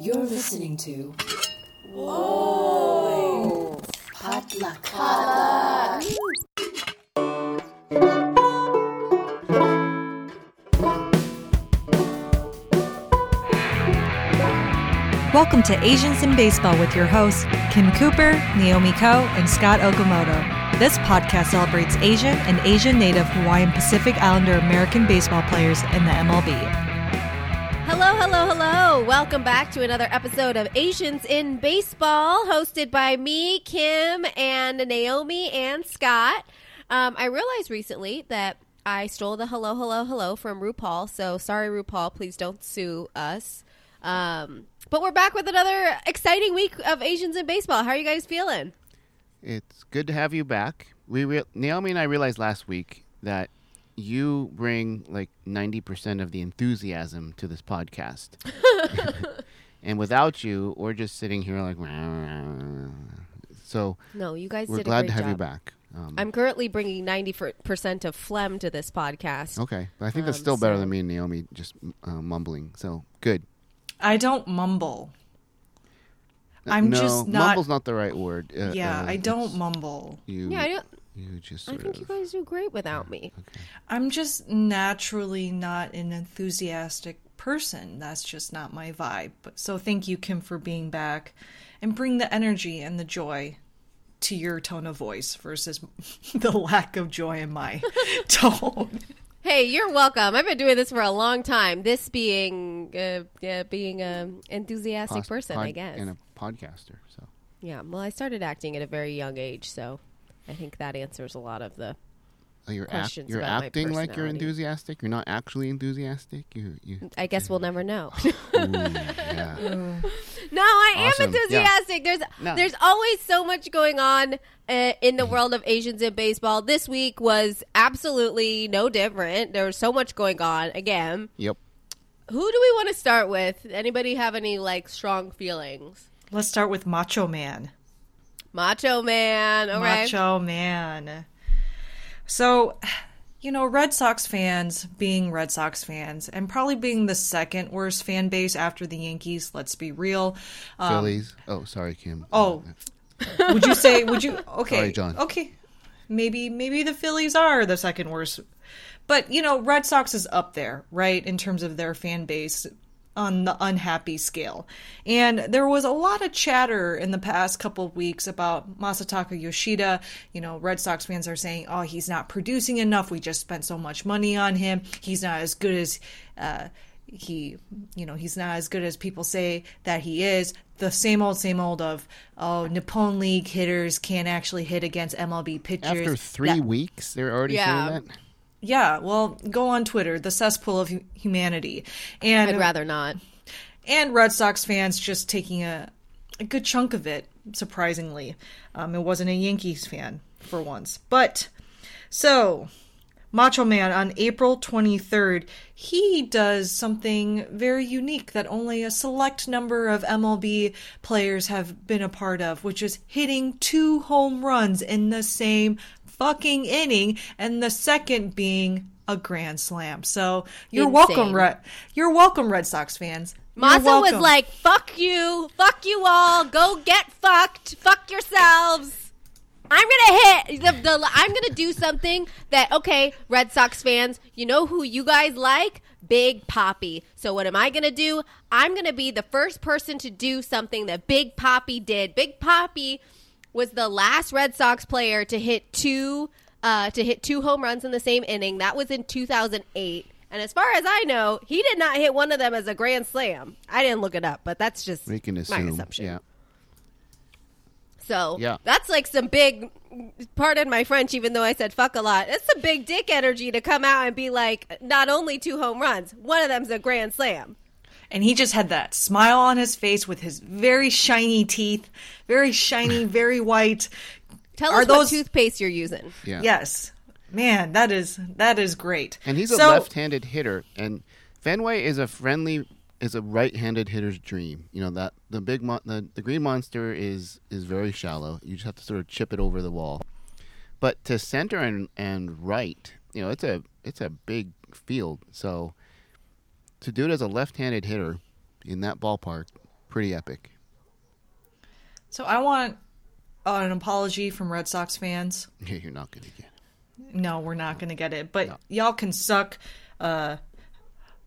You're listening to. Whoa! Potluck. Potluck. Welcome to Asians in Baseball with your hosts, Kim Cooper, Naomi Ko, and Scott Okamoto. This podcast celebrates Asian and Asian Native Hawaiian Pacific Islander American baseball players in the MLB. Hello, hello. Welcome back to another episode of Asians in Baseball, hosted by me, Kim, and Naomi and Scott. Um, I realized recently that I stole the hello, hello, hello from RuPaul. So sorry, RuPaul. Please don't sue us. Um, but we're back with another exciting week of Asians in Baseball. How are you guys feeling? It's good to have you back. We re- Naomi and I realized last week that you bring like 90% of the enthusiasm to this podcast. and without you, we're just sitting here like so No, you guys we're did a glad great to have job. you back. Um, I'm currently bringing 90% of phlegm to this podcast. okay, but I think that's Um, still better than me and Naomi just uh, mumbling. So good. I don't mumble. I'm no, just not- mumble's not the right word. Uh, Yeah, uh, I don't mumble. You, Yeah, I, don't, you just. I Sort think you guys do great without me. Okay. I'm just naturally not an enthusiastic person. That's just not my vibe. But so thank you, Kim, for being back and bring the energy and the joy to your tone of voice versus the lack of joy in my tone. Hey, you're welcome. I've been doing this for a long time. This being uh, uh, being an enthusiastic Pos- person, pod- I guess. And a podcaster. So. yeah. Well, I started acting at a very young age, so I think that answers a lot of the. Oh, you're act- questions you're about my acting like you're enthusiastic. You're not actually enthusiastic. You you. I guess we'll never know. Ooh, yeah. No, I Awesome. am enthusiastic. There's No. there's always so much going on uh, in the world of Asians in baseball. This week was absolutely no different. There was so much going on again. Yep. Who do we want to start with? Anybody have any like strong feelings? Let's start with Macho Man. Macho Man. Okay. Macho Man. So, you know, Red Sox fans being Red Sox fans and probably being the second worst fan base after the Yankees, let's be real. Um, Phillies. Oh, sorry, Kim. Oh, would you say would you okay Sorry, John. okay maybe maybe the phillies are the second worst but you know red sox is up there right in terms of their fan base on the unhappy scale. And there was a lot of chatter in the past couple of weeks about masataka yoshida. You know red sox fans are saying oh he's not producing enough. We just spent so much money on him. He's not as good as uh, he you know he's not as good as people say that he is. The same old same old of oh nippon league hitters can't actually hit against mlb pitchers. After three That- weeks, they're already Yeah. saying that. Yeah well go on twitter the cesspool of humanity. And I'd rather not. and red sox fans just taking a, a good chunk of it surprisingly. Um, it wasn't a yankees fan for once. But so Macho Man on April 23rd, he does something very unique that only a select number of MLB players have been a part of, which is hitting two home runs in the same fucking inning, and the second being a grand slam. So you're Insane. welcome, Red. You're welcome, Red Sox fans. You're was like, "Fuck you, fuck you all, go get fucked, fuck yourselves." I'm gonna hit the, the. I'm gonna do something that okay, Red Sox fans, you know who you guys like? Big Poppy. So what am I gonna do? I'm gonna be the first person to do something that Big Poppy did. Big Poppy was the last Red Sox player to hit two uh, to hit two home runs in the same inning. That was in 2008. And as far as I know, he did not hit one of them as a grand slam. I didn't look it up, but that's just We can my assumption. Yeah. So Yeah. that's like some big, pardon my French, even though I said fuck a lot. It's some big dick energy to come out and be like, not only two home runs, one of them's a grand slam. And he just had that smile on his face with his very shiny teeth, very shiny, very white. Tell Are us those- what toothpaste you're using. Yeah. Yes, man, that is that is great. And he's a So- left-handed hitter, and Fenway is a friendly, is a right-handed hitter's dream. You know that the big mon- the, the green monster is is very shallow. You just have to sort of chip it over the wall. But to center and and right, you know, it's a it's a big field. So to do it as a left-handed hitter in that ballpark, pretty epic. So I want uh, an apology from Red Sox fans. Yeah, you're not gonna get. It. No, we're not going to get it. But No. y'all can suck uh,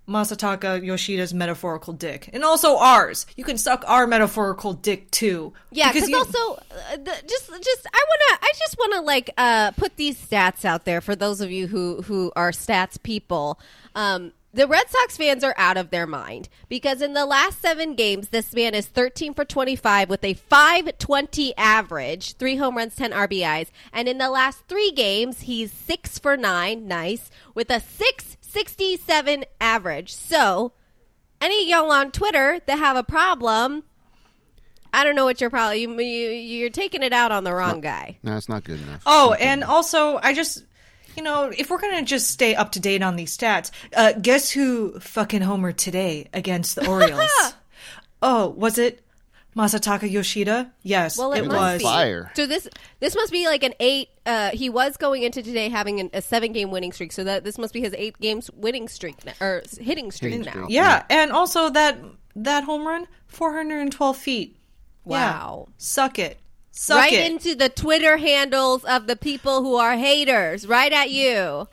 Masataka Yoshida's metaphorical dick. And also ours. You can suck our metaphorical dick too. Yeah, because you- also, uh, the, just, just, I wanna, I just wanna like uh, put these stats out there for those of you who who are stats people. Um, the Red Sox fans are out of their mind because in the last seven games, this man is 13 for 25 with a 520 average, three home runs, 10 RBIs. And in the last three games, he's six for nine, nice, with a 667 average. So, any y'all on Twitter that have a problem, I don't know what your problem. You, you you're taking it out on the wrong guy. No, it's not good enough. Oh, good and enough. also, I just, you know, if we're gonna just stay up to date on these stats, uh, guess who fucking homered today against the Orioles? oh, was it Masataka Yoshida? Yes, Well, it, it was. Fire. So this this must be like an eight. Uh, he was going into today having an, a seven game winning streak. So that this must be his eight games winning streak now, or hitting streak Hitting now. streak. Yeah, and also that that home run, four hundred and twelve feet. Yeah. Wow. suck it, suck right it. into the Twitter handles of the people who are haters. Right at you.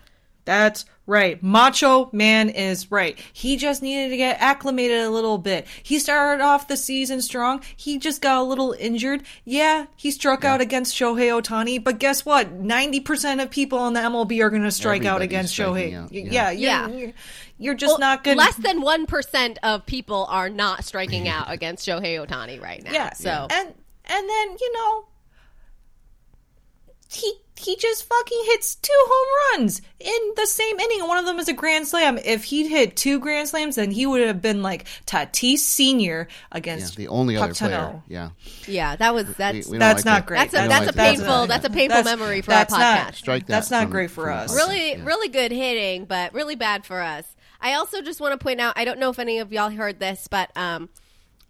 That's right. Macho Man is right. He just needed to get acclimated a little bit. He started off the season strong. He just got a little injured. Yeah, he struck out against Shohei Ohtani, but guess what? 90% of people in the MLB are going to strike out against Shohei. out, Y- yeah. Yeah, you're, Yeah. You're, you're just Well, not going Less than one percent of people are not striking out against Shohei Ohtani right now. Yeah. So And and then, you know, he he just fucking hits two home runs in the same inning. One of them is a grand slam. If he'd hit two grand slams, then he would have been like Tatis Senior Yeah, against the only other Puck player. Tunnel. Yeah. yeah, that was that's we don't That's like not that. great. That's a- that's like a that. painful- that's a painful memory for our that's not- podcast. Strike that That's not from- great for us. us. really Yeah. really good hitting but really bad for us i also just want to point out i don't know if any of y'all heard this but um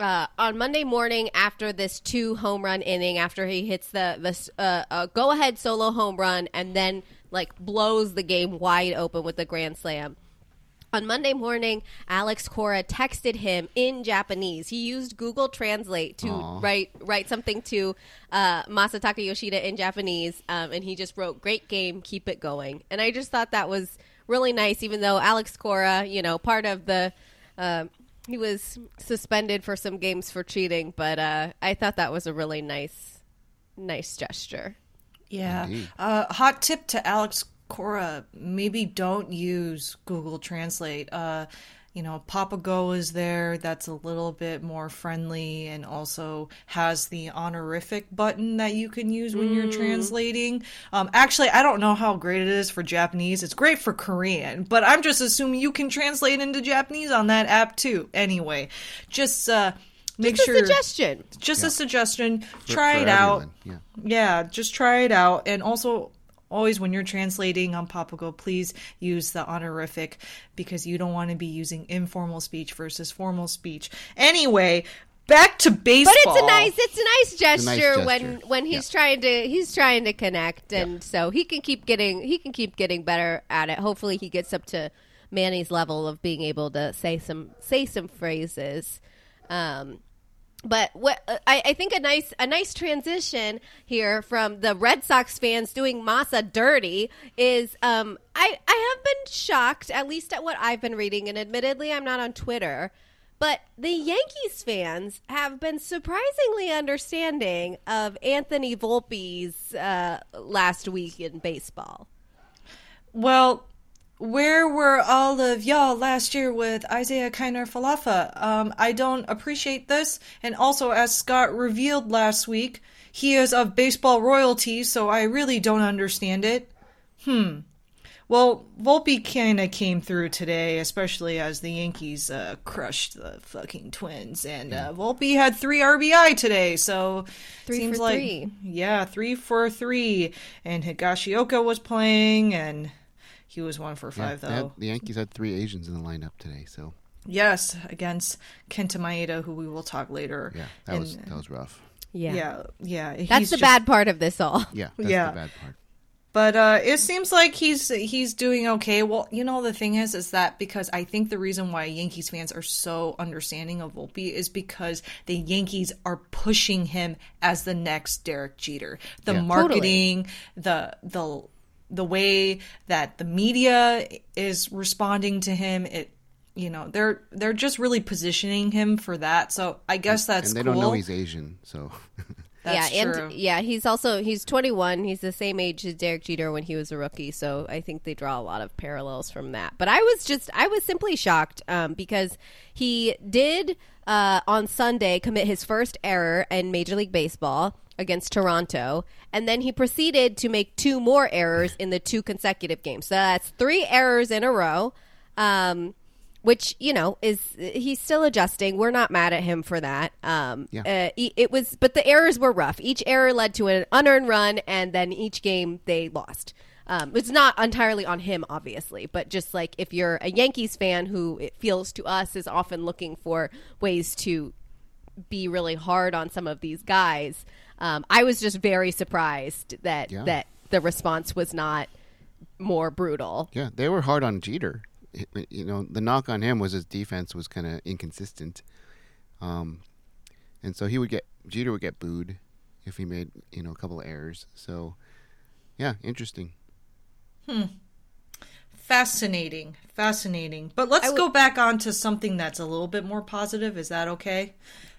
uh, on Monday morning, after this two home run inning, after he hits the the uh, uh, go ahead solo home run and then like blows the game wide open with the grand slam, on Monday morning, Alex Cora texted him in Japanese. He used Google Translate to Aw. write write something to uh, Masataka Yoshida in Japanese, um, and he just wrote "Great game, keep it going." And I just thought that was really nice, even though Alex Cora, you know, part of the uh, he was suspended for some games for cheating, but uh, I thought that was a really nice nice gesture. Yeah. Uh, hot tip to Alex Cora: maybe don't use Google Translate. Uh, you know, Papago is there. That's a little bit more friendly, and also has the honorific button that you can use when you're translating. Um, actually, I don't know how great it is for Japanese. It's great for Korean, but I'm just assuming you can translate into Japanese on that app too. Anyway, just uh, make Just a suggestion. Just a suggestion. For- Try for it out. Yeah. Yeah, just try it out. And also, always when you're translating on Papago, please use the honorific because you don't want to be using informal speech versus formal speech. Anyway, back to baseball. But it's a nice it's a nice gesture, nice gesture. when when he's trying to he's trying to connect and so he can keep getting he can keep getting better at it. Hopefully he gets up to Manny's level of being able to say some say some phrases. Um but what I, I think a nice a nice transition here from the Red Sox fans doing Masa dirty is um I I have been shocked at least at what I've been reading and admittedly I'm not on Twitter but the Yankees fans have been surprisingly understanding of Anthony Volpe's uh, last week in baseball. Well, where were all of y'all last year with Isiah Kiner Falefa? Um, I don't appreciate this. And also, as Scott revealed last week, he is of baseball royalty, so I really don't understand it. Hmm. Well, Volpe kind of came through today, especially as the Yankees uh, crushed the fucking Twins, and uh, Volpe had three RBI today. So Three seems for like three. yeah, three for three. And Higashioka was playing, and he was one for Yeah, five had- though. the Yankees had three Asians in the lineup today, so Yes, against Kenta Maeda, who we will talk later. yeah, that And, was that was rough. Yeah. yeah, yeah. That's he's the just- bad part of this all. Yeah, that's Yeah. the bad part. But uh, it seems like he's he's doing okay. Well, you know the thing is, is that because I think the reason why Yankees fans are so understanding of Volpe is because the Yankees are pushing him as the next Derek Jeter. The Yeah. marketing, the the the way that the media is responding to him, it you know they're they're just really positioning him for that. So I guess that's and they cool. don't know he's Asian, so That's yeah, true. and yeah, he's also he's 21. He's the same age as Derek Jeter when he was a rookie, so I think they draw a lot of parallels from that. But I was just I was simply shocked um, because he did uh, on Sunday commit his first error in Major League Baseball against Toronto, and then he proceeded to make two more errors in the two consecutive games. So that's three errors in a row. Um, which you know is he's still adjusting. We're not mad at him for that. Um, Yeah. uh, it was, but the errors were rough. Each error led to an unearned run, and then each game they lost. Um, it's not entirely on him, obviously, but just like if you're a Yankees fan who it feels to us is often looking for ways to be really hard on some of these guys, um, I was just very surprised that Yeah. that the response was not more brutal. yeah, they were hard on Jeter. You know, the knock on him was his defense was kind of inconsistent, um, and so he would get Jeter would get booed if he made you know a couple of errors. So, yeah, interesting. Hmm. Fascinating, fascinating. But let's I would- go back on to something that's a little bit more positive. Is that okay?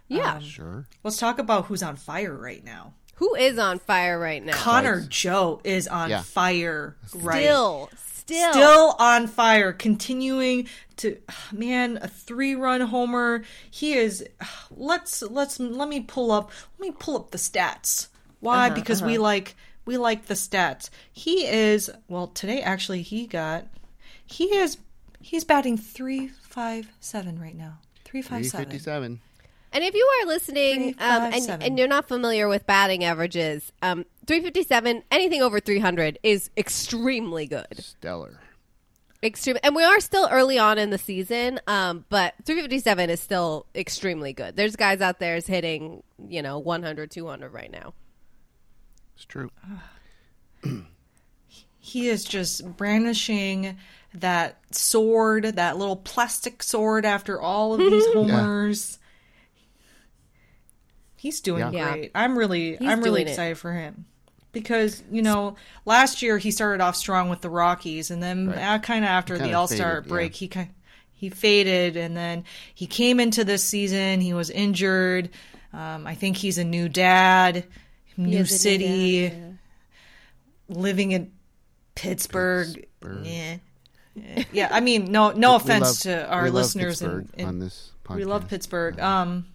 Yeah, Sure. Let's talk about who's on fire right now. who is on fire right now? Connor Joe is on Yeah. fire right Still, still, Still on fire, continuing to man a three-run homer. He is. Let's let's let me pull up. Let me pull up the stats. Why? Uh-huh, because we like we like the stats. He is well today. Actually, he got he is he's batting three five seven right now. Three five Three seven. Fifty-seven. And if you are listening um, and, and you're not familiar with batting averages, um, 357, anything over 300 is extremely good. Stellar. Extreme, and we are still early on in the season, um, but 357 is still extremely good. There's guys out there is hitting, you know, 100, 200 right now. It's true. he is just brandishing that sword, that little plastic sword after all of these homers. He's doing Yeah. Yeah. great. I'm really He's I'm really doing it. excited for him. Because, you know, last year he started off strong with the Rockies and then Right. kind of after the All-Star faded, yeah. break, he kind he faded and then he came into this season, he was injured. Um, I think he's a new dad, new is a new city dad, living in Pittsburgh. Pittsburgh. Yeah. Yeah. Yeah, I mean, no, no We offense love- to our we love listeners. Pittsburgh in, in- on this podcast. we love Pittsburgh. Um,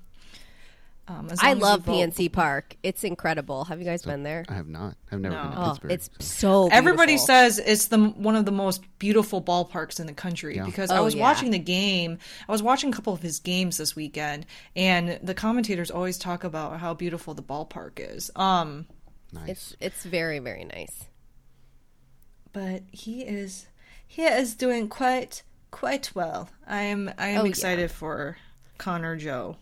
um, as I love you vote- PNC Park. It's incredible. Have you guys been there? I have not. I've never been to No. Oh, Pittsburgh. it's so- so Everybody says it's the one of the most beautiful ballparks in the country Yeah. because I Oh, was yeah. watching the game. I was watching a couple of his games this weekend, and the commentators always talk about how beautiful the ballpark is. Um, nice. It's it's very very nice. but he is he is doing quite quite well. I am I am Oh, yeah. excited for Connor Joe.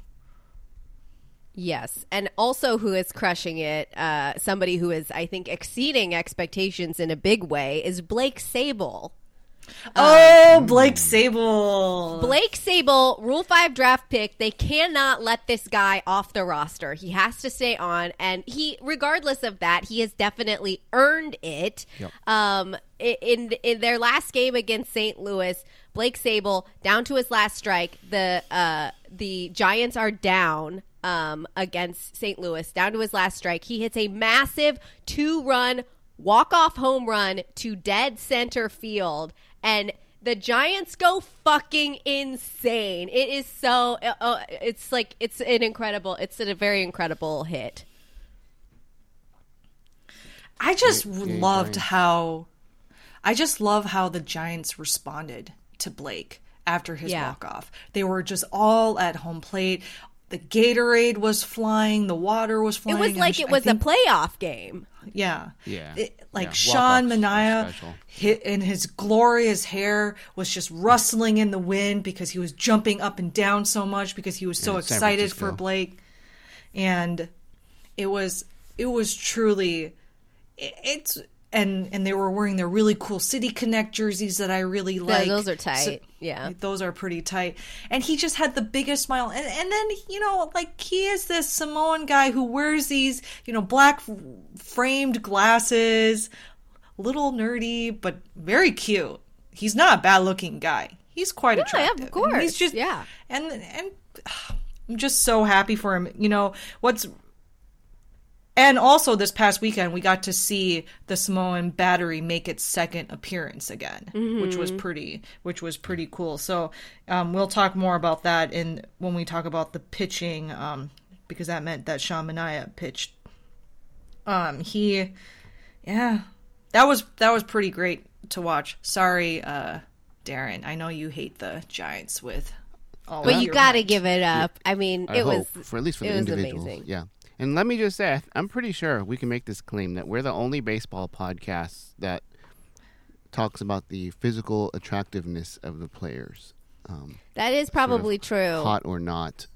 Yes, and also who is crushing it, uh, somebody who is, I think, exceeding expectations in a big way, is Blake Sabol. Oh, Blake Sabol. Blake Sabol, Rule 5 draft pick. They cannot let this guy off the roster. He has to stay on. And he, regardless of that, he has definitely earned it. Yep. Um, in, in their last game against St. Louis, Blake Sabol, down to his last strike, the, uh, the Giants are down. Um, against St. Louis, down to his last strike. He hits a massive two run walk off home run to dead center field and the Giants go fucking insane. It is so uh, uh, it's like it's an incredible it's a very incredible hit. I just Yeah, yeah, loved Giants. how I just love how the Giants responded to Blake after his Yeah. walk off. They were just all at home plate. The Gatorade was flying, the water was flying. It was like I it was think- a playoff game. Yeah. Yeah. It- like Yeah, Sean walk-offs Mania special. hit and his glorious hair was just rustling in the wind because he was jumping up and down so much because he was so Yeah, excited for Blake. And it was it was truly it, it's and and they were wearing their really cool City Connect jerseys that I really like. those are tight. Yeah. those are pretty tight. And he just had the biggest smile. And and then you know, like he is this Samoan guy who wears these you know black framed glasses, little nerdy but very cute. He's not a bad looking guy. He's quite yeah, attractive. of And he's just Yeah. and and I'm just so happy for him. You know what's and also this past weekend we got to see the Samoan battery make its second appearance again, which was pretty which was pretty cool. So um, we'll talk more about that in when we talk about the pitching, um, because that meant that Sean Manaea pitched. Um, he, yeah, that was that was pretty great to watch. Sorry, uh, Darren, I know you hate the Giants with all. But of you got to give it up. I mean, I it was for at least for the individuals. amazing. Yeah. And let me just say, I th- I'm pretty sure we can make this claim that we're the only baseball podcast that talks about the physical attractiveness of the players. Um, that is probably true. hot or not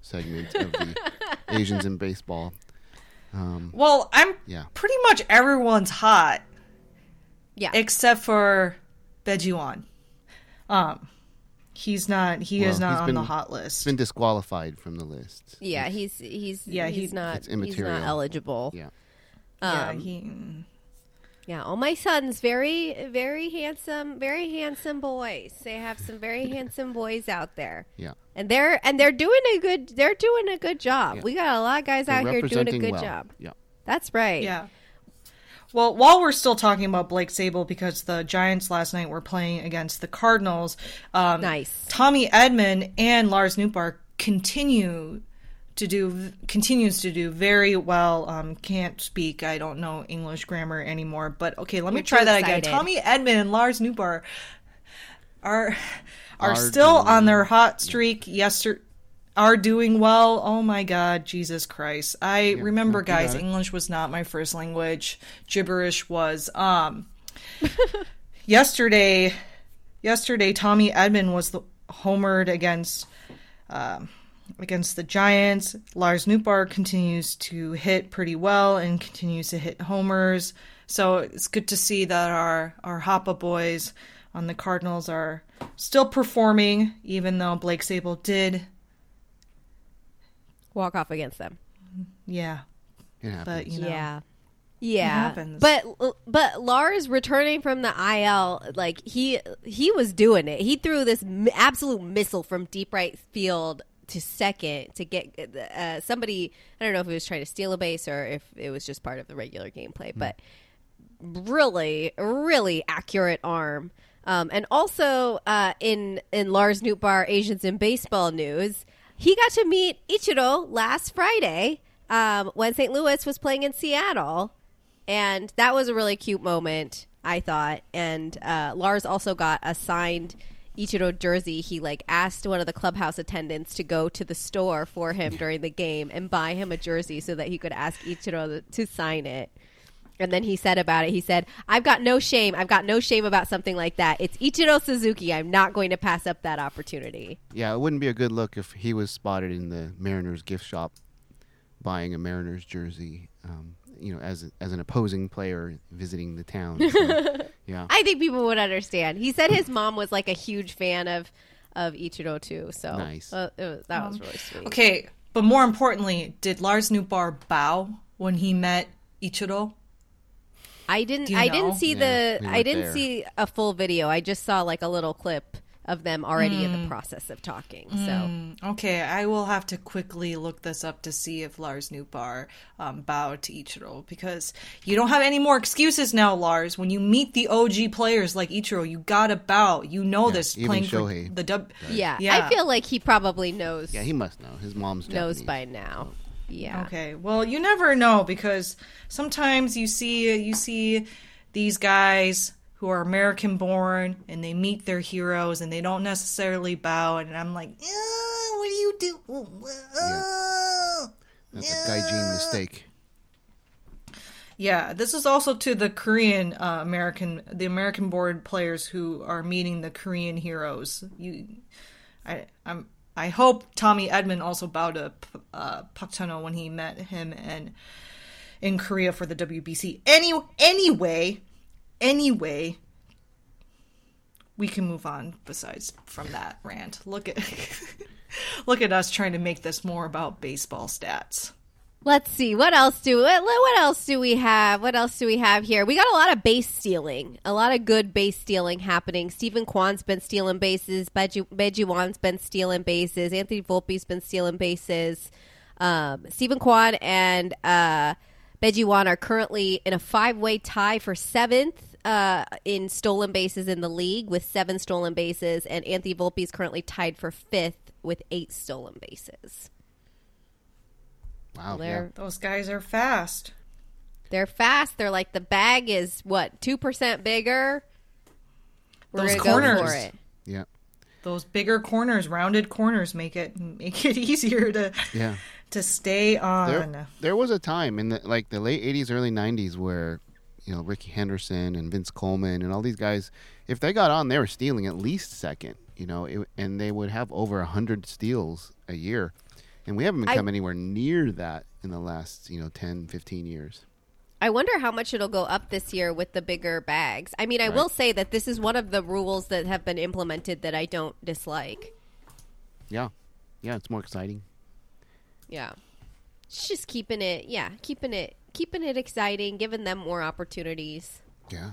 segment of the Asians in baseball. Um, Well, I'm Yeah. pretty much everyone's hot Yeah. except for Bejuan. Um, he's not. He is not on been- the hot it's list. been disqualified from the list. yeah, he's he's Yeah, he's he- not It's he's not eligible. Yeah. yeah, Um, he. Yeah, all my sons very very handsome, very handsome boys. They have some very handsome boys out there. Yeah. And they're and they're doing a good they're doing a good job. Yeah. We got a lot of guys They're out here doing a good well. job. Yeah. That's right. Yeah. Well, while we're still talking about Blake Sabol, because the Giants last night were playing against the Cardinals, um, Nice. Tommy Edman and Lars Nootbaar continue to do continues to do very well. Um, can't speak. I don't know English grammar anymore. But okay, let me You're try too that again. Tommy Edman and Lars Nootbaar are are Are still doing- on their hot streak. Yesterday. Are doing well. Oh my God, Jesus Christ! I remember, guys. English was not my first language. Gibberish was. Um, yesterday, yesterday, Tommy Edman was the homered against um, against the Giants. Lars Nootbaar continues to hit pretty well and continues to hit homers. So it's good to see that our our hapa boys on the Cardinals are still performing, even though Blake Sabol did. Walk off against them. Yeah, It happens. but you know. Yeah. Yeah, happens. but but Lars returning from the IL, like he he was doing it. He threw this m- absolute missile from deep right field to second to get uh, somebody. I don't know if he was trying to steal a base or if it was just part of the regular gameplay, but really, really accurate arm. Um, and also uh, in in Lars Nootbaar Asians in Baseball news, he got to meet Ichiro last Friday um, when St. Louis was playing in Seattle, and that was a really cute moment, I thought. And uh, Lars also got a signed Ichiro jersey. He like asked one of the clubhouse attendants to go to the store for him during the game and buy him a jersey so that he could ask Ichiro to sign it. And then he said about it, he said, I've got no shame. I've got no shame about something like that. It's Ichiro Suzuki. I'm not going to pass up that opportunity. Yeah, it wouldn't be a good look if he was spotted in the Mariners gift shop buying a Mariners jersey. Um, you know, as as an opposing player visiting the town. So, yeah, I think people would understand. He said his mom was like a huge fan of of Ichiro too. So Nice. uh, it was, that was really sweet. Okay, but more importantly, did Lars Nootbaar bow when he met Ichiro? I didn't. I know? didn't see Yeah, the. we I didn't there. see a full video. I just saw like a little clip of them already in Hmm. the process of talking. So Okay, I will have to quickly look this up to see if Lars Nootbaar um, bowed to Ichiro because you don't have any more excuses now, Lars. When you meet the OG players like Ichiro, you gotta bow. You know Yeah, this even playing Shohei for the dub. yeah, Yeah. I feel like he probably knows. yeah, he must know. His mom's knows Japanese. by now. Yeah. Okay, well, you never know because sometimes you see you see these guys who are American born and they meet their heroes and they don't necessarily bow, and I'm like, "Uh, what do you do? Uh, That's a gaijin mistake. Yeah, this is also to the Korean uh, American, the American born players who are meeting the Korean heroes. You, I, I'm, I hope Tommy Edman also bowed to uh, when he met him and in Korea for the WBC. Any anyway, anyway, we can move on. Besides from that rant, look at look at us trying to make this more about baseball stats. Let's see what else do what, else do we have? What else do we have here? We got a lot of base stealing, a lot of good base stealing happening. Steven Kwan's been stealing bases. Beji, Bae Jihwan's been stealing bases. Anthony Volpe's been stealing bases. Um, Steven Kwan and uh, Bae Jihwan are currently in a five-way tie for seventh uh, in stolen bases in the league with seven stolen bases, and Anthony Volpe is currently tied for fifth with eight stolen bases. Wow. They're Yeah. Those guys are fast. They're fast. They're like the bag is what two percent bigger. We're Those gonna go for corners. it. Yeah. Those bigger corners, rounded corners, make it make it easier to Yeah. to stay on. There, there was a time in the like the late '80s, early '90s where you know Rickey Henderson and Vince Coleman and all these guys, if they got on, they were stealing at least second. You know, it, and they would have over a hundred steals a year, and we haven't I- come anywhere near that in the last you know 10, 15 years. I wonder how much it'll go up this year with the bigger bags. I mean, I will say that this is one of the rules that have been implemented that I don't dislike. Yeah, yeah, it's more exciting. Yeah. It's just keeping it, yeah, keeping it, keeping it exciting, giving them more opportunities. Yeah.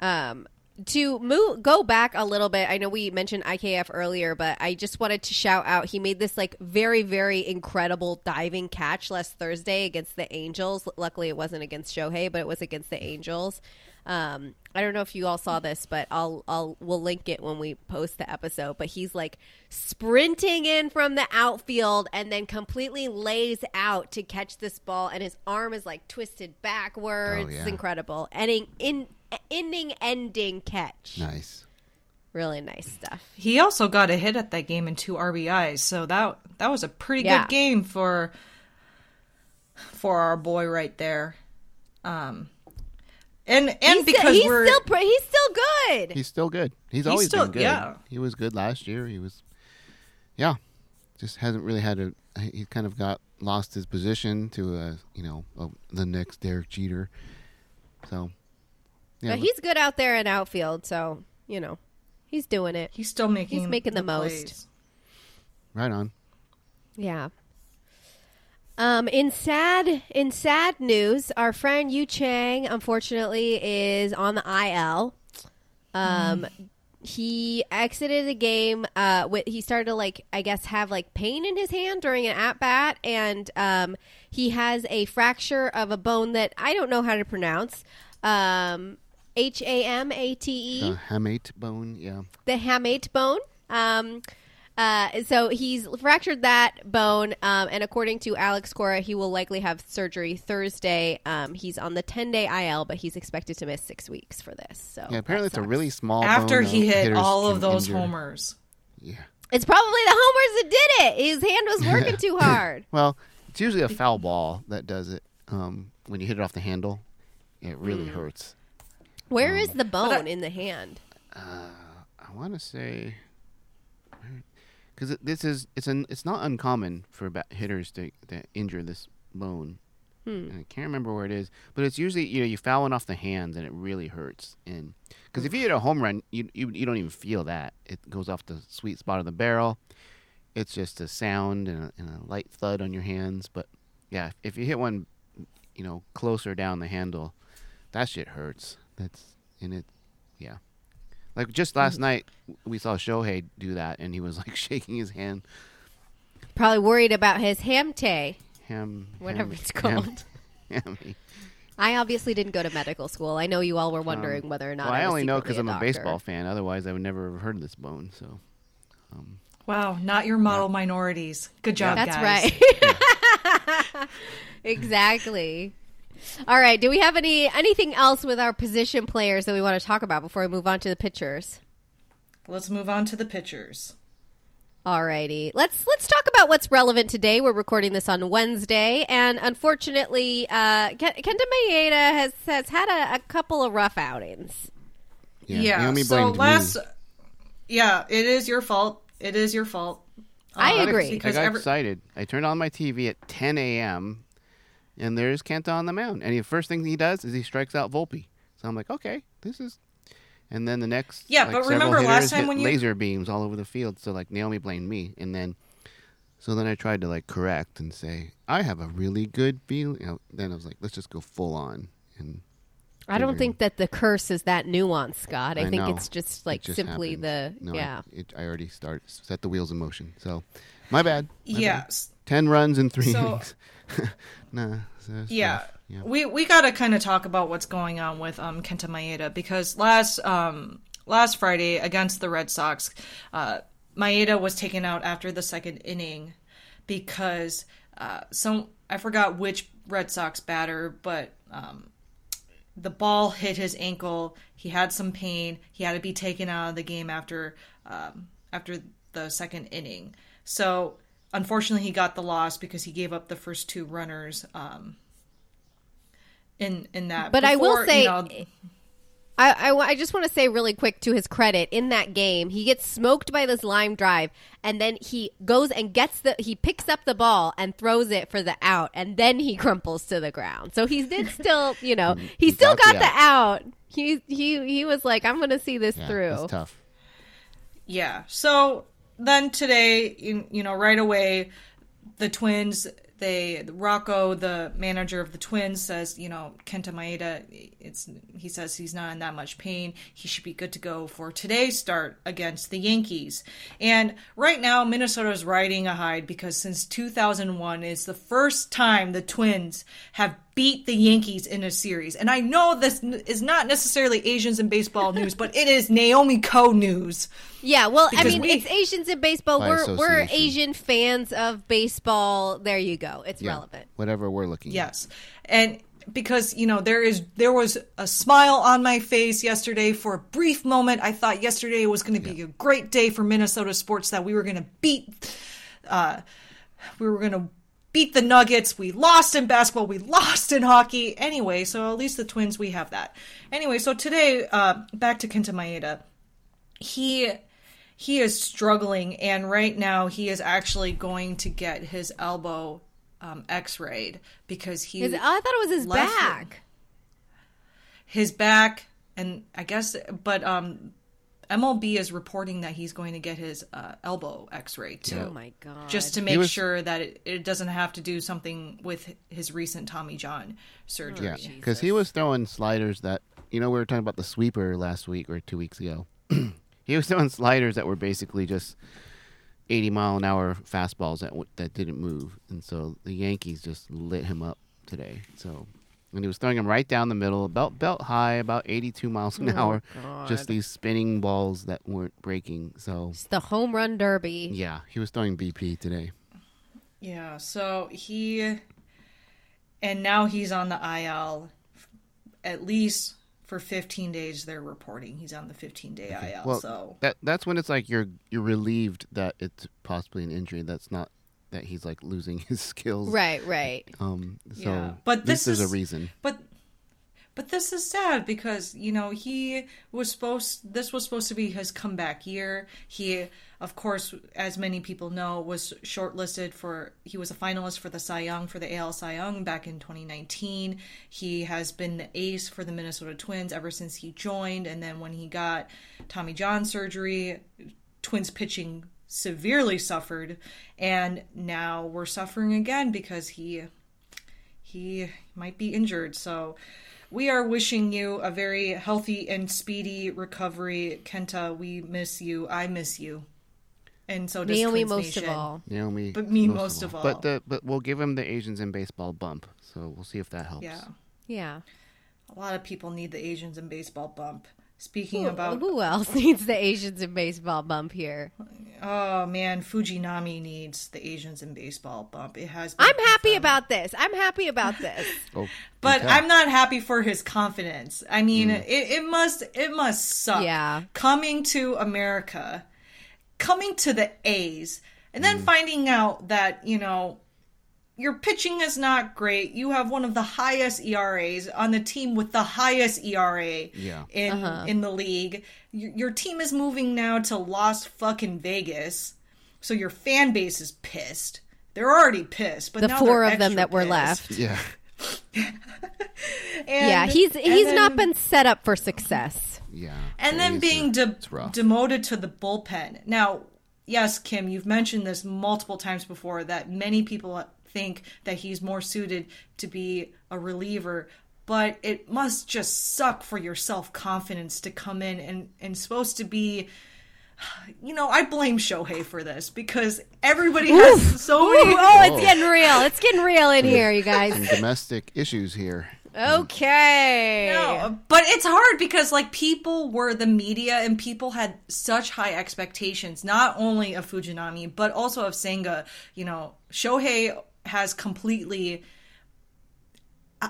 Um, to move, go back a little bit. I know we mentioned IKF earlier, but I just wanted to shout out. He made this like very, very incredible diving catch last Thursday against the Angels. Luckily, it wasn't against Shohei, but it was against the Angels. Um, I don't know if you all saw this, but I'll I'll we'll link it when we post the episode. But he's like sprinting in from the outfield and then completely lays out to catch this ball, and his arm is like twisted backwards. Oh, yeah. It's incredible. Ending in inning ending catch. Nice. Really nice stuff. He also got a hit at that game and two RBIs, so that that was a pretty Yeah. good game for for our boy right there. Um, and and He's, because he's we're still pre- he's still good. He's still good. He's, He's always still- been good. yeah. He was good last year. He was, yeah, just hasn't really had a. He kind of got lost his position to a, you know, a, the next Derek Jeter. So, yeah, but he's good out there in outfield, so you know he's doing it. he's still making He's making the most. right on. Yeah. Um, in sad in sad news, our friend Yu Chang unfortunately is on the IL. Um, he exited the game. Uh, with he started to like I guess have like pain in his hand during an at bat, and um, he has a fracture of a bone that I don't know how to pronounce. Um, H A M A T E The hamate bone. Yeah. the hamate bone. Um, uh, so he's fractured that bone, um, and according to Alex Cora, he will likely have surgery Thursday. Um, he's on the 10 day IL, but he's expected to miss six weeks for this. So Yeah. Apparently, it's a really small. After bone, he though. hit all of those injure. homers. Yeah. It's probably the homers that did it. His hand was working too hard. Well, it's usually a foul ball that does it. Um, when you hit it off the handle, it really Hmm. hurts. Where is the bone I- in the hand? I want to say because this is it's an it's not uncommon for bat hitters to, to injure this bone. Hmm. I can't remember where it is, but it's usually you know you foul one off the hands and it really hurts. And because if you hit a home run, you, you you don't even feel that it goes off the sweet spot of the barrel. It's just a sound and a, and a light thud on your hands. But yeah, if you hit one, you know, closer down the handle, that shit hurts. That's and it, yeah. Like just last night, we saw Shohei do that, and he was like shaking his hand. Probably worried about his hamte. Ham, Whatever ham- it's ham- called. hammy. I obviously didn't go to medical school. I know you all were wondering whether or not. Um, Well, I was only know because I'm a doctor. baseball fan. Otherwise, I would never have heard of this bone. So, Wow, not your model minorities. Good job, That's guys. right. exactly. All right. Do we have any anything else with our position players that we want to talk about before we move on to the pitchers? Let's move on to the pitchers. Alrighty, let's let's talk about what's relevant today. We're recording this on Wednesday, and unfortunately, uh, Ken- Kenta Maeda has has had a, a couple of rough outings. yeah. Yeah. So last, me. yeah, it is your fault. It is your fault. I Uh, agree. I got every- excited. I turned on my TV at 10 a.m. and there's Kenta on the mound, and the first thing he does is he strikes out Volpe. So I'm like, okay, this is. And then the next, Yeah, like, but several remember last time when you- laser beams all over the field. So like Naomi blamed me, and then so then I tried to like correct and say I have a really good feeling. You know, then I was like, let's just go full on and. I don't think that the curse is that nuanced, Scott. I, I think know. it's just It like just simply happened. the No, I- yeah. It, I already start set the wheels in motion. So, my bad. My bad. Yes. ten runs in three So- innings. nah. so Yeah. Yeah. We we got to kind of talk about what's going on with um Kenta Maeda because last um last Friday against the Red Sox, uh Maeda was taken out after the second inning because uh some I forgot which Red Sox batter, but um the ball hit his ankle. He had some pain. He had to be taken out of the game after um, after the second inning. So unfortunately, he got the loss because he gave up the first two runners. Um, in in that, But I will say- you know, I, I, I just want to say really quick to his credit in that game, he gets smoked by this line drive, and then he goes and gets the he picks up the ball and throws it for the out, and then he crumples to the ground. So he did still, you know, he He still got got the the out. He he he was like, I'm going to see this Yeah, through. It's tough. Yeah. So then today, you, you know, right away, the Twins, they Rocco, the manager of the Twins, says, you know, Kenta Maeda, it's he says he's not in that much pain. He should be good to go for today's start against the Yankees. And right now, Minnesota's riding a high because since 2001 is the first time the Twins have beat the Yankees in a series. And I know this is not necessarily Asians in baseball news, but it is Naomi Ko news. Yeah, well, I mean, we- it's Asians in baseball. We're we're. Asian fans of baseball. There you go. It's Yeah. relevant. Whatever we're looking. at. Yes. And because, you know, there is there was a smile on my face yesterday for a brief moment. I thought yesterday was going to be a great day for Minnesota sports that we were going to beat uh we were going to beat the Nuggets. We lost in basketball, we lost in hockey. Anyway, so at least the Twins we have that. Anyway, so today uh back to Kenta Maeda. He he is struggling and right now he is actually going to get his elbow um, x-rayed because he His- oh, I thought it was his back. his back and I guess but um MLB is reporting that he's going to get his uh, elbow X-ray too. Oh my god! Just to make was- sure that it, it doesn't have to do something with his recent Tommy John surgery. Yeah, because he was throwing sliders that you know we were talking about the sweeper last week or two weeks ago. he was throwing sliders that were basically just eighty mile an hour fastballs that that didn't move, and so the Yankees just lit him up today. So. And he was throwing them right down the middle, about belt high, about 82 miles an oh, hour. Just these spinning balls that weren't breaking. So, It's the home run derby. yeah, he was throwing BP today. Yeah, so he and now he's on the IL at least for 15 days they're reporting he's on the 15 day IL. Well, so that that's when it's like you're you're relieved that it's possibly an injury. That's not that he's like losing his skills. Right, right. Um. So, Yeah. But at this least is- a reason. But but this is sad because you know he was supposed this was supposed to be his comeback year. He of course as many people know was shortlisted for he was a finalist for the Cy Young for the AL Cy Young back in 2019. He has been the ace for the Minnesota Twins ever since he joined and then when he got Tommy John surgery, Twins pitching severely suffered and now we're suffering again because he he might be injured. So we are wishing you a very healthy and speedy recovery, Kenta. We miss you. I miss you. And so does Naomi most of all. Naomi, But me most of all. But the but we'll give him the Asians in baseball bump. So we'll see if that helps. Yeah. Yeah. A lot of people need the Asians in baseball bump. Speaking Who, about who else needs the Asians in baseball bump here? oh man, Fujinami needs the Asians in baseball bump. It has been I'm happy confirmed. about this. I'm happy about this. Oh, But okay. I'm not happy for his confidence. I mean, mm. it, it must it must suck. Yeah. Coming to America, coming to the A's, and then mm. finding out that, you know, your pitching is not great. You have one of the highest ERAs on the team with the highest ERA Yeah. in in the league. Your, your team is moving now to Las fucking Vegas. So your fan base is pissed. They're already pissed, but The now four they're of them extra that were pissed. left. yeah. And- yeah, he's he's then- not been set up for success. Yeah. and then being uh, de- demoted to the bullpen. Now, yes, Kim, you've mentioned this multiple times before that many people think that he's more suited to be a reliever, but it must just suck for your self confidence to come in and and supposed to be. You know, I blame Shohei for this because everybody has so many. Ooh, oh, it's oh. getting real. It's getting real in here, you guys. Some domestic issues here. Okay. No, but it's hard because like people were the media and people had such high expectations, not only of Fujinami but also of Senga. You know, Shohei has completely. Uh,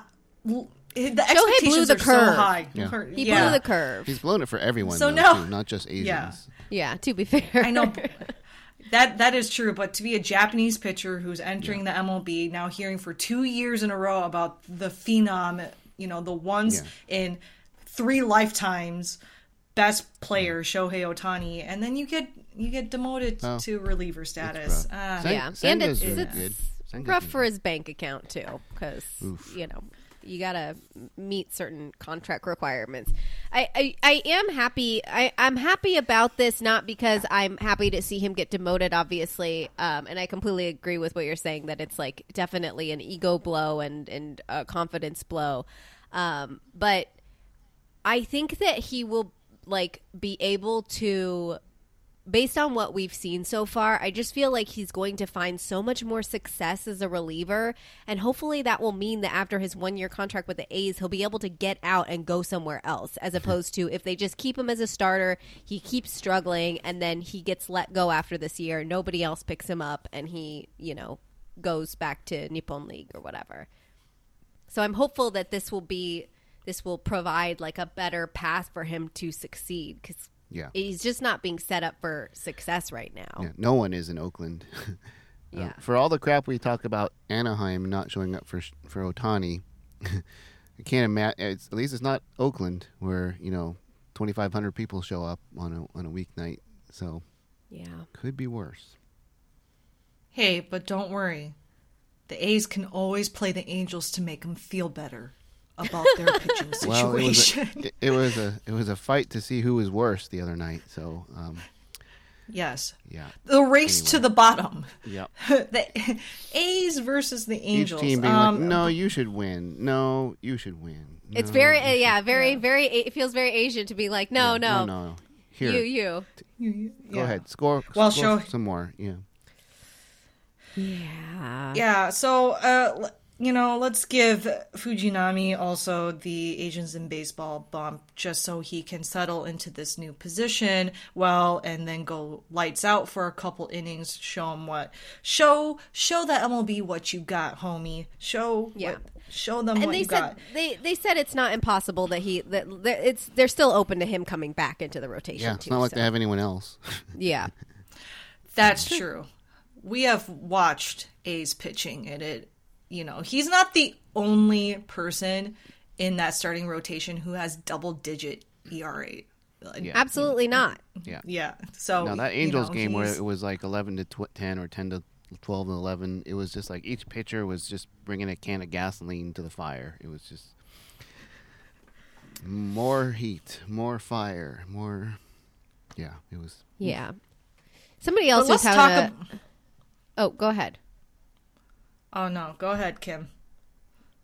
l- the expectations the are curve. so high. Yeah. Her- He yeah. blew the curve. He's blown it for everyone, So though, now- too, not just Asians. Yeah. Yeah, to be fair. I know that that is true, but to be a Japanese pitcher who's entering the MLB now, hearing for two years in a row about the phenom, you know, the once Yeah. in three lifetimes best player Shohei Ohtani, and then you get you get demoted Oh. to reliever status. rough. Sen- yeah, and Senga's it's, really it's good. Rough for his bank account too, because you know you gotta meet certain contract requirements. I, I, I am happy. I, I'm happy about this, not because I'm happy to see him get demoted, obviously, um, and I completely agree with what you're saying that it's like definitely an ego blow and and a confidence blow, um, but I think that he will like be able to based on what we've seen so far, I just feel like he's going to find so much more success as a reliever. And hopefully that will mean that after his one year contract with the A's, he'll be able to get out and go somewhere else, as mm-hmm. opposed to if they just keep him as a starter, he keeps struggling and then he gets let go after this year. Nobody else picks him up and he, you know, goes back to Nippon League or whatever. So I'm hopeful that this will be. This will provide like a better path for him to succeed because Yeah. he's just not being set up for success right now. Yeah, no one is in Oakland. Uh, Yeah. for all the crap we talk about Anaheim not showing up for for Ohtani, I can't imagine. At least it's not Oakland where you know 2,500 people show up on a on a weeknight. So Yeah. could be worse. hey, but don't worry, the A's can always play the Angels to make them feel better about their pitching Well, it was situation. a, it, it was a it was a fight to see who was worse the other night. So um, yes, yeah, the race Anyway. to the bottom. yeah. the A's versus the Angels. Each team being Um, like, "No, you should win. No, you should win." It's very, uh, yeah, very, very. It feels very Asian to be like, no, no, no, no. Here, you, you. go yeah. ahead, score. Well, score show- some more. Yeah. Yeah. Yeah, so uh, l- you know, let's give Fujinami also the Asians in baseball bump just so he can settle into this new position well, and then go lights out for a couple innings. Show him what show show the MLB what you got, homie. Show Yeah. what, show them And what they you said got. they they said it's not impossible that he that, that it's they're still open to him coming back into the rotation. Yeah, it's too, not like so- they have anyone else. Yeah. That's true. We have watched A's pitching, and it, you know, he's not the only person in that starting rotation who has double digit ERA. Yeah. Absolutely not. Yeah. Yeah. So Now that you Angels know, game where it was like 11 to tw- 10 or 10 to 12 and 11, it was just like each pitcher was just bringing a can of gasoline to the fire. It was just more heat, more fire, more. Yeah, it was. Yeah. Somebody else let's who's talk. having ab- a, Oh, go ahead. Oh no, go ahead, Kim.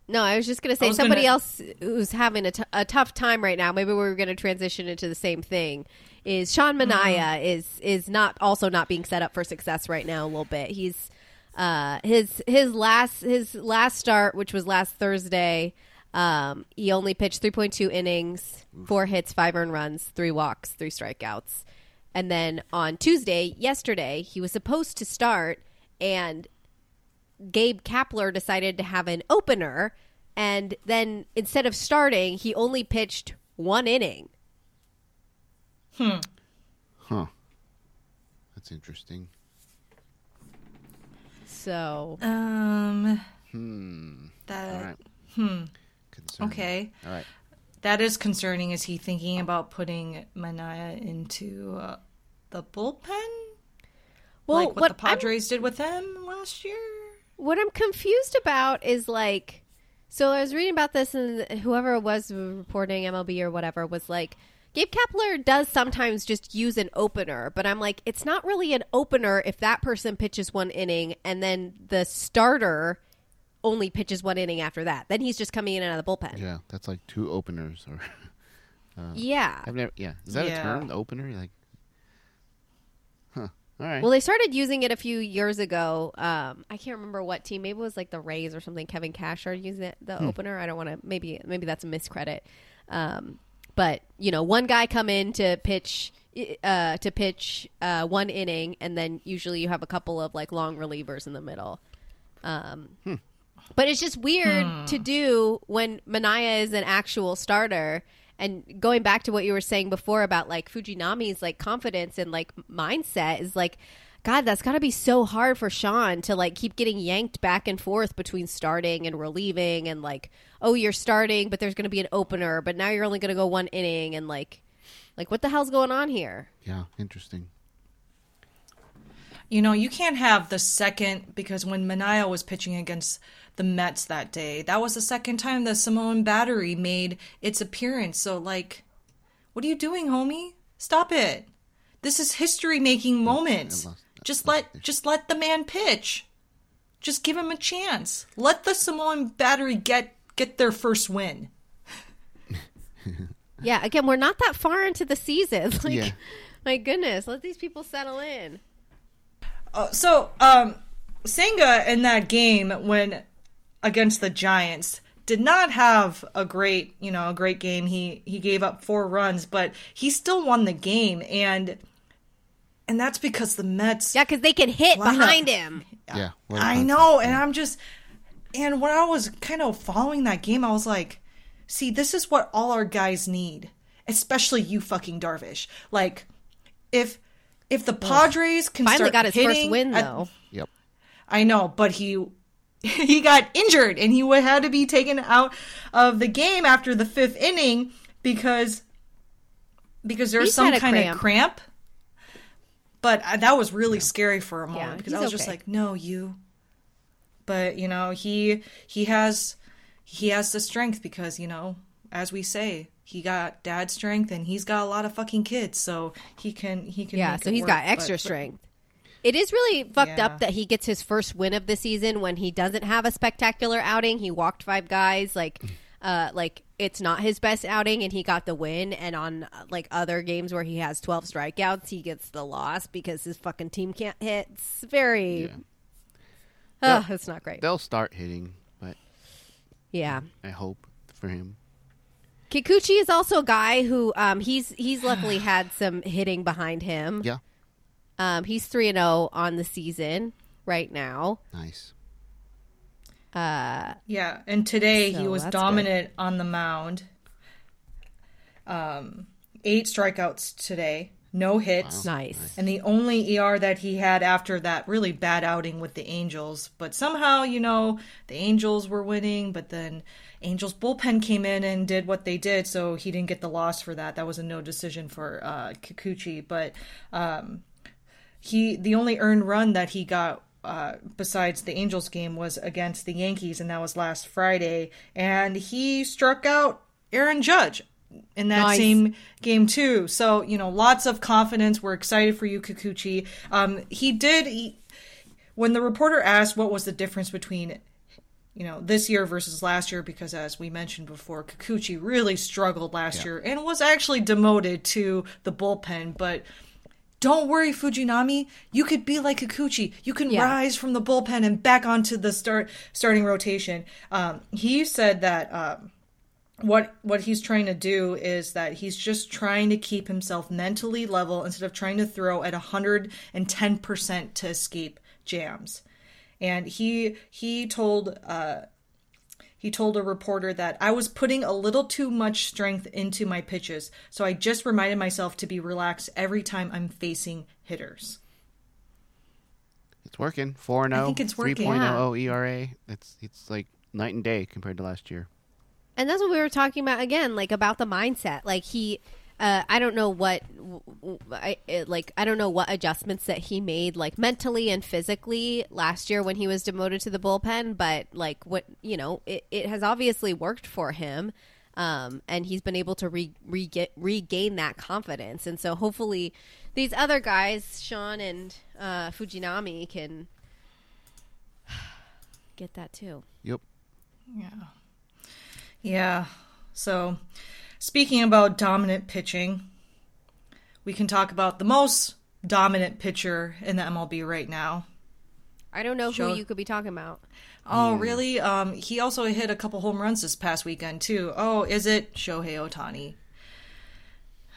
No, I was just going to say somebody gonna- else who's having a, t- a tough time right now. Maybe we were going to transition into the same thing. Is Sean Manaea is is not also not being set up for success right now a little bit. He's uh, his his last his last start, which was last Thursday. Um, he only pitched 3.2 innings, four hits, five earned runs, three walks, three strikeouts. And then on Tuesday, yesterday, he was supposed to start, and Gabe Kapler decided to have an opener, and then instead of starting, he only pitched one inning. Hmm. Huh. That's interesting. So Um. Hmm. That All right. Hmm. Concerning. okay. All right. That is concerning. Is he thinking about putting Manaea into uh, the bullpen, well, like what, what the I'm- Padres did with him last year? What I'm confused about is like, So I was reading about this, and whoever was reporting MLB or whatever was like, Gabe Kapler does sometimes just use an opener, but I'm like, it's not really an opener if that person pitches one inning and then the starter only pitches one inning after that. Then he's just coming in and out of the bullpen. Yeah, that's like two openers. Or uh, Yeah. I've never. Yeah, is that Yeah. a term? The opener? Like, huh? All right. Well, they started using it a few years ago. Um, I can't remember what team. Maybe it was like the Rays or something. Kevin Cash started using it, the opener. I don't want to. Maybe maybe that's a miscredit. Um, but you know, one guy come in to pitch uh, to pitch uh, one inning, and then usually you have a couple of like long relievers in the middle. Um, But it's just weird to do when Manaea is an actual starter. And going back to what you were saying before about like Fujinami's like confidence and like mindset is like, God, that's got to be so hard for Sean to like keep getting yanked back and forth between starting and relieving and like, oh, you're starting, but there's going to be an opener, but now you're only going to go one inning and like, like what the hell's going on here? yeah, interesting. You know, you can't have the second because when Manaea was pitching against the Mets that day, that was the second time the Samoan battery made its appearance. So, like, what are you doing, homie? Stop it. This is history making moments. I lost- I Just let just let the man pitch. Just give him a chance. Let the Samoan battery get get their first win. Yeah, again, we're not that far into the season. Like, Yeah. my goodness, let these people settle in. Uh, so, um, Senga in that game when against the Giants did not have a great, you know, a great game. He he gave up four runs, but he still won the game, and and that's because the Mets. Yeah, because they can hit Lineup. behind him. Yeah, what a I know, and I'm just, and when I was kind of following that game, I was like, see, this is what all our guys need, especially you, fucking Darvish. Like, if if the Padres can Finally start got his first win at- though. Yep. I know, but he he got injured and he would had to be taken out of the game after the fifth inning because because there's He's some kind cramp. of cramp. But I, that was really scary for a moment Yeah, because I was just like, no, you. But you know, he he has he has the strength because you know, as we say, he got dad strength and he's got a lot of fucking kids, so he can he can. Yeah, make so it he's work. got extra but- strength. It is really fucked Yeah. up that he gets his first win of the season when he doesn't have a spectacular outing. He walked five guys, like, uh, like it's not his best outing, and he got the win. And on uh, like other games where he has twelve strikeouts, he gets the loss because his fucking team can't hit. It's very, Yeah. Ugh, it's not great. They'll start hitting, but Yeah. I hope for him. Kikuchi is also a guy who um, he's he's luckily had some hitting behind him. Yeah, Um, he's three and zero on the season right now. nice. Uh, Yeah, and today he was that's dominant on the mound. Um, eight strikeouts today, no hits, nice. and the only ER that he had after that really bad outing with the Angels. But somehow, you know, the Angels were winning, but then Angels bullpen came in and did what they did, so he didn't get the loss for that. That was a no decision for uh, Kikuchi, but um, he the only earned run that he got uh, besides the Angels game was against the Yankees, and that was last Friday. And he struck out Aaron Judge in that Nice. same game too. So you know, lots of confidence. We're excited for you, Kikuchi. Um, he did. He, when the reporter asked what was the difference between you know this year versus last year because as we mentioned before Kikuchi really struggled last year and was actually demoted to the bullpen but don't worry Fujinami. You could be like Kikuchi. You can Yeah. rise from the bullpen and back onto the start starting rotation. Um, he said that um, what what he's trying to do is that he's just trying to keep himself mentally level instead of trying to throw at 110% to escape jams. And he he told uh he told a reporter that I was putting a little too much strength into my pitches, so I just reminded myself to be relaxed every time I'm facing hitters. It's working. Four and I oh. think it's working. 3.00 ERA. It's it's like night and day compared to last year. and that's what we were talking about again, like about the mindset. Like he, uh, I don't know what w- w- I it, like. I don't know what adjustments that he made, like mentally and physically, last year when he was demoted to the bullpen. But like, what you know, it, it has obviously worked for him, um, and he's been able to re, re- regain that confidence. And so, hopefully, these other guys, Sean and uh, Fujinami, can get that too. Yep. Yeah. Yeah. So, speaking about dominant pitching, we can talk about the most dominant pitcher in the MLB right now. I don't know Sure. who you could be talking about. Oh, really? Um, he also hit a couple home runs this past weekend too. Oh, is it Shohei Ohtani?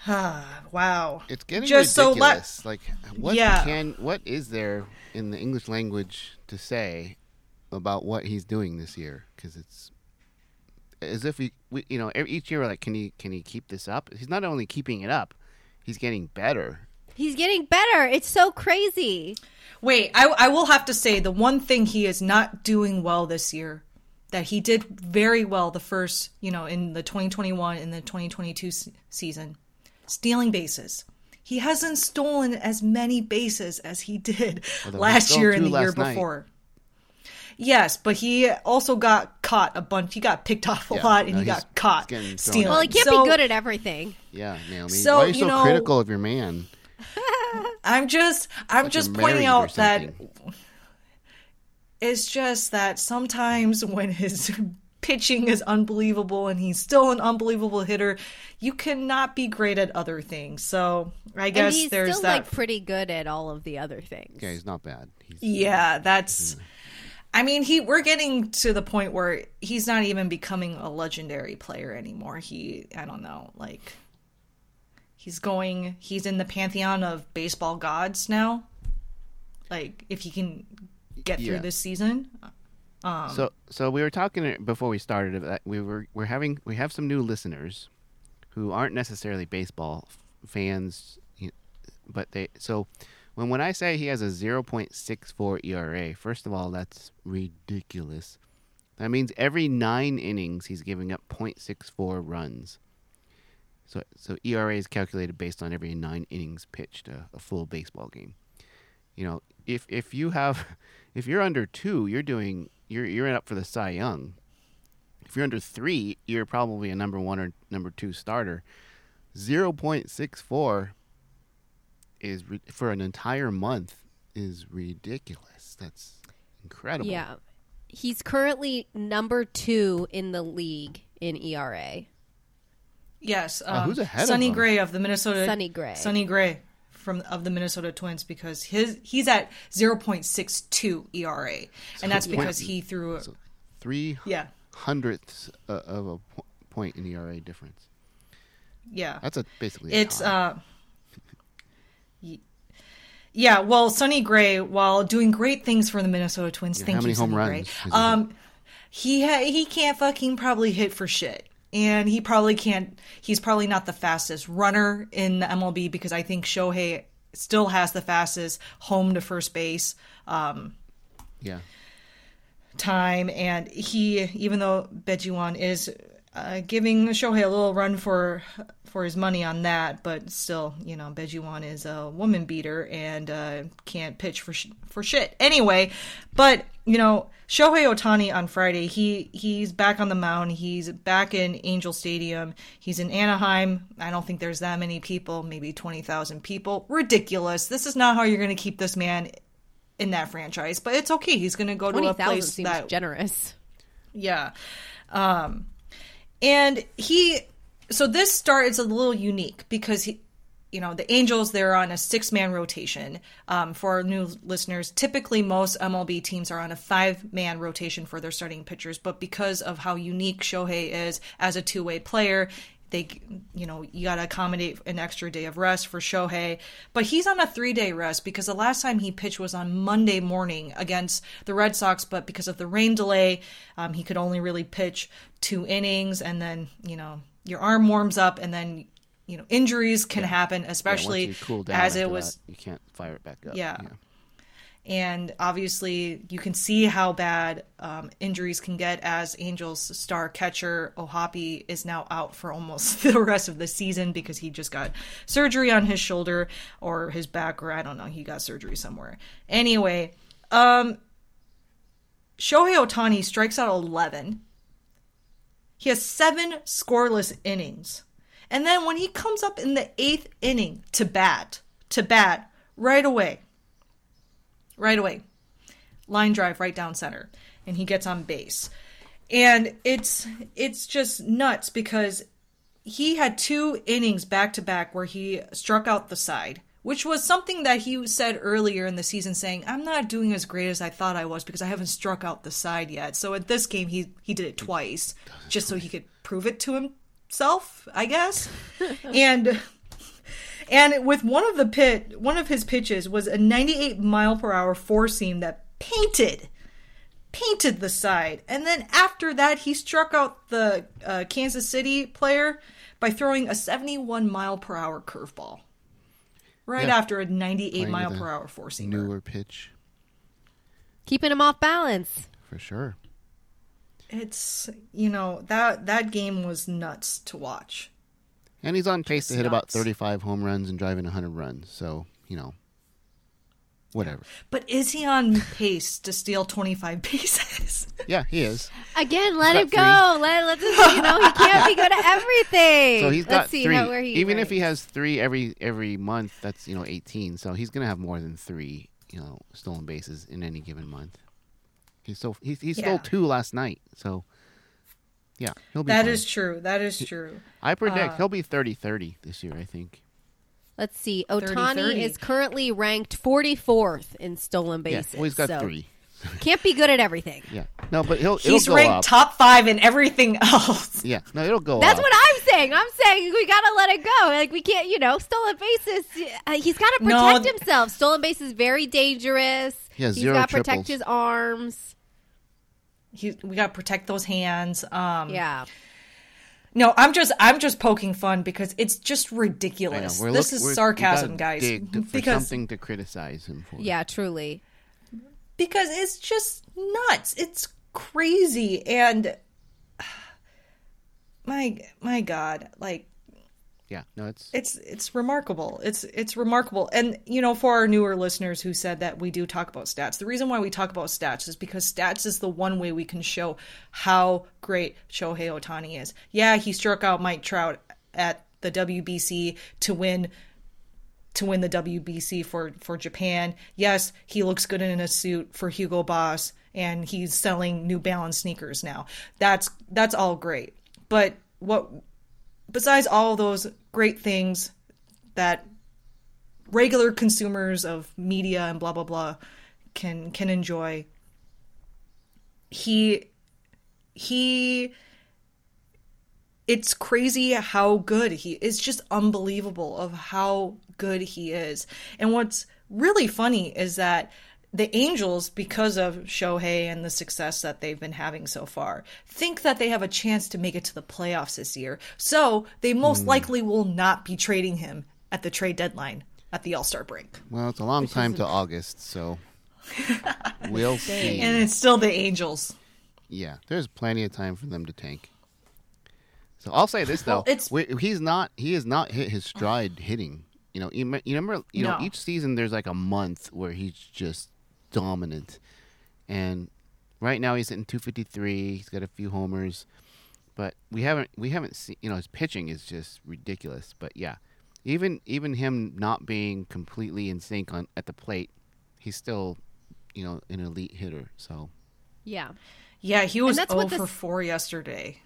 Ah, wow. It's getting Just so let- like, what Yeah. can what is there in the English language to say about what he's doing this year? Because it's as if we, we, you know, every, each year we're like, can he can he keep this up? He's not only keeping it up, he's getting better. He's getting better. It's so crazy. Wait, I, I will have to say the one thing he is not doing well this year that he did very well the first, you know, in the 2021 and the 2022 s- season, stealing bases. He hasn't stolen as many bases as he did Although last stole year and the year before night. Before. Yes, but he also got caught a bunch. He got picked off a Yeah, lot, and no, he got caught he's stealing. Well, he can't So- be good at everything. Yeah, Naomi. So, Why are you so know- critical of your man? I'm just I'm Like just pointing out that it's just that sometimes when his pitching is unbelievable and he's still an unbelievable hitter, you cannot be great at other things. So I And guess he's there's still that. like pretty good at all of the other things. Yeah, he's not bad. He's, yeah, that's. Mm. I mean, he we're getting to the point where he's not even becoming a legendary player anymore. He, I don't know, like he's going. He's in the pantheon of baseball gods now. Like if he can get through this season, um, So so we were talking before we started that we were we're having we have some new listeners who aren't necessarily baseball fans, but they so when when I say he has a 0.64 ERA, first of all that's ridiculous. That means every 9 innings he's giving up 0.64 runs. So so ERA is calculated based on every 9 innings pitched a, a full baseball game you know, if if you have if you're under two, you're doing you're you're up for the Cy Young. If you're under three, you're probably a number one or number two starter. Zero point six four is ri- for an entire month is ridiculous. That's incredible. Yeah. He's currently number two in the league in ERA. yes. Um, who's ahead of Sonny him? Gray of the Minnesota Sonny Gray. Sonny Gray from of the Minnesota Twins because his he's at 0.62 ERA, and that's wait, because he threw. So three yeah, hundredths uh, of a point in ERA difference. yeah. That's a basically. a It's tie. uh y- yeah, well, Sonny Gray, while doing great things for the Minnesota Twins, Yeah, thank how many you, home Sonny runs Gray. he Um, he ha- he can't fucking probably hit for shit, and he probably can't. He's probably not the fastest runner in the MLB because I think Shohei still has the fastest home to first base. Um, yeah. time, and he, even though Bejuan is uh, giving Shohei a little run for for his money on that, but still, you know, Bejuan is a woman beater and uh, can't pitch for sh- for shit. Anyway, but you know, Shohei Ohtani on Friday, he he's back on the mound. He's back in Angel Stadium. He's in Anaheim. I don't think there's that many people, maybe twenty thousand people. Ridiculous. This is not how you're going to keep this man in that franchise, but it's okay. He's going to go to a place seems that generous. yeah. Um and he so this start is a little unique because he you know, the Angels they're on a six-man rotation. Um, for new listeners, typically most MLB teams are on a five-man rotation for their starting pitchers, but because of how unique Shohei is as a two-way player, they you know you got to accommodate an extra day of rest for Shohei but he's on a 3 day rest because the last time he pitched was on Monday morning against the Red Sox but because of the rain delay um, he could only really pitch two innings and then you know your arm warms up and then you know injuries can happen especially you cool down as it was that, you can't fire it back up. Yeah. And obviously, you can see how bad um, injuries can get as Angels star catcher O'Hoppe is now out for almost the rest of the season because he just got surgery on his shoulder or his back, or I don't know, he got surgery somewhere. Anyway, um, Shohei Ohtani strikes out 11. He has seven scoreless innings. And then when he comes up in the eighth inning to bat, to bat right away, right away, line drive right down center, and he gets on base. And it's it's just nuts because he had two innings back to back where he struck out the side, which was something that he said earlier in the season, saying, "I'm not doing as great as I thought I was because I haven't struck out the side yet." So at this game, he he did it twice, just so he could prove it to himself, I guess. and and with one of the pit, one of his pitches was a 98 mile per hour four seam that painted painted the side. And then after that, he struck out the uh, Kansas City player by throwing a 71 mile per hour curveball. Right Yeah. after a 98 Playing mile per hour four seamer. Newer pitch Keeping him off balance. for sure. It's you know that that game was nuts to watch. And he's on pace to hit about 35 home runs and driving 100 runs. So, you know, whatever. But is he on pace to steal 25 bases? Yeah, he is. Again, let got him go. Let let's you know he can't be good at everything. So he's let's got see three. how where he Even if he has three every every month, that's you know 18. So he's gonna have more than three, you know, stolen bases in any given month. He stole he, he stole Yeah. two last night. So yeah, he'll be. That fine. is true. That is true. I predict uh, he'll be 30-30 this year. I think. Let's see. Ohtani 30-30. is currently ranked 44th in stolen Yeah, bases. well, he's got so three. Can't be good at everything. Yeah, no, but he'll He's it'll go ranked up. top five in everything else. Yeah, no, it'll go That's up. what I'm saying. I'm saying we gotta let it go. Like we can't, you know, stolen bases. Uh, he's got to protect th- himself. Stolen base is very dangerous. He has he's zero got to protect triples. his arms. He, we got to protect those hands. Um, Yeah. No, I'm just I'm just poking fun because it's just I know, ridiculous. we're this look- is we're- sarcasm, gotta guys. dig for because something to criticize him for. Yeah, truly. because it's just nuts. It's crazy and my my god, like yeah, no, it's it's it's remarkable. It's it's remarkable. And you know, for our newer listeners who said that we do talk about stats, the reason why we talk about stats is because stats is the one way we can show how great Shohei Ohtani is. Yeah, he struck out Mike Trout at the WBC to win to win the WBC for for Japan. Yes, he looks good in a suit for Hugo Boss and he's selling New Balance sneakers now. That's that's all great. But what besides all those great things that regular consumers of media and blah blah blah can can enjoy he he it's crazy how good he is just unbelievable of how good he is. And what's really funny is that the angels because of shohei and the success that they've been having so far think that they have a chance to make it to the playoffs this year so they most hmm. likely will not be trading him at the trade deadline at the all-star break well, it's a long time to August, so we'll see. and it's still the angels Yeah, there's plenty of time for them to tank. So I'll say this though, Well, it's- we, he's not he has not hit his stride hitting. You know, you, you remember you know No. each season there's like a month where he's just dominant, and right now he's hitting 253. He's got a few homers, but we haven't we haven't seen you know his pitching is just ridiculous. But yeah, even even him not being completely in sync on at the plate, he's still you know an elite hitter. So Yeah. yeah he was that's what 0 for 4 yesterday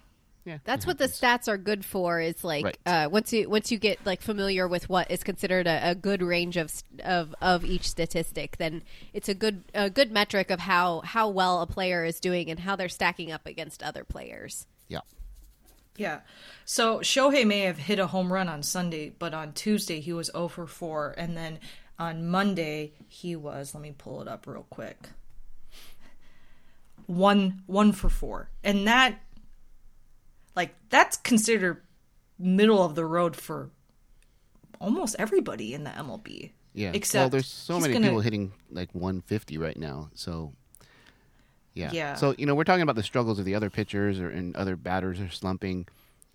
yeah, That's what the stats are good for. Is like Right. uh, once you once you get like familiar with what is considered a, a good range of of of each statistic, then it's a good a good metric of how how well a player is doing and how they're stacking up against other players. Yeah. Yeah. So Shohei may have hit a home run on Sunday, but on Tuesday he was 0 for 4. And then on Monday he was, let me pull it up real quick. One one for four. And that like that's considered middle of the road for almost everybody in the MLB. Yeah. Except well, Except there's so many gonna- people hitting like 150 right now. So, yeah. Yeah. So you know, we're talking about the struggles of the other pitchers or and other batters are slumping.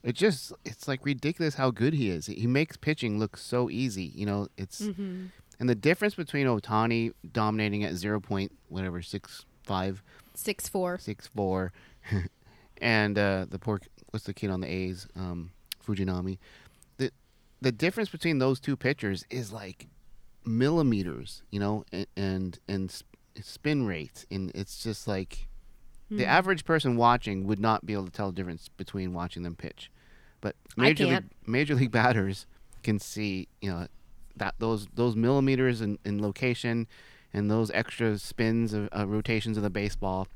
It just it's like ridiculous how good he is. He makes pitching look so easy. You know, it's Mm-hmm. and the difference between Ohtani dominating at zero point whatever six five Six four. six four, and uh, the poor what's the kid on the A's, um, Fujinami. The the difference between those two pitchers is like millimeters, you know, and and, and spin rates, and it's just like Hmm. the average person watching would not be able to tell the difference between watching them pitch, but major league major league batters can see, you know, that those those millimeters in, in location and those extra spins of uh, rotations of the baseball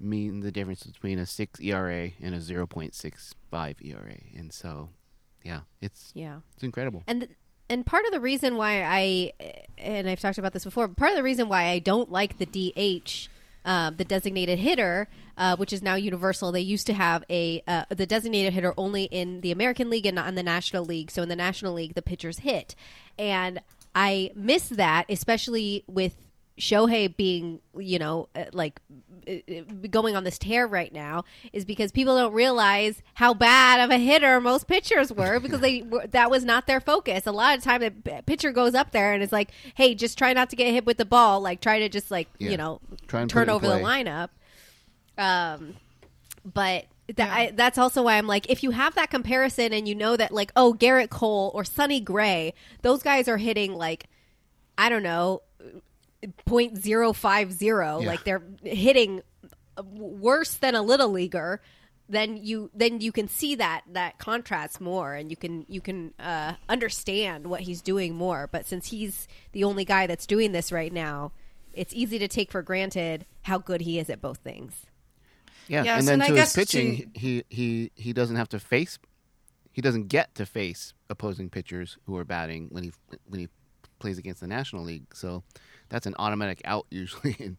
mean the difference between a 6 ERA and a 0.65 ERA. And so, yeah, it's Yeah. it's incredible. And th- and part of the reason why I and I've talked about this before, part of the reason why I don't like the DH, uh, the designated hitter, uh, which is now universal. They used to have a uh, the designated hitter only in the American League and not in the National League. So in the National League, the pitchers hit, and I miss that, especially with Shohei being, you know, uh, like uh, uh, going on this tear right now, is because people don't realize how bad of a hitter most pitchers were because they were, that was not their focus. A lot of time, the pitcher goes up there and it's like, "Hey, just try not to get hit with the ball. Like, try to just like, Yeah. you know, Try and turn over the lineup." Um, but that, I, that's also why I'm like, if you have that comparison and you know that, like, oh, Gerrit Cole or Sonny Gray, those guys are hitting like, I don't know, point zero five zero, Yeah. like they're hitting worse than a little leaguer. Then you then you can see that that contrast more, and you can you can uh, understand what he's doing more. But since he's the only guy that's doing this right now, it's easy to take for granted how good he is at both things. Yeah, Yes, and then and I to his guess pitching, to- he he he doesn't have to face, he doesn't get to face opposing pitchers who are batting when he when he plays against the National League. So that's an automatic out usually, and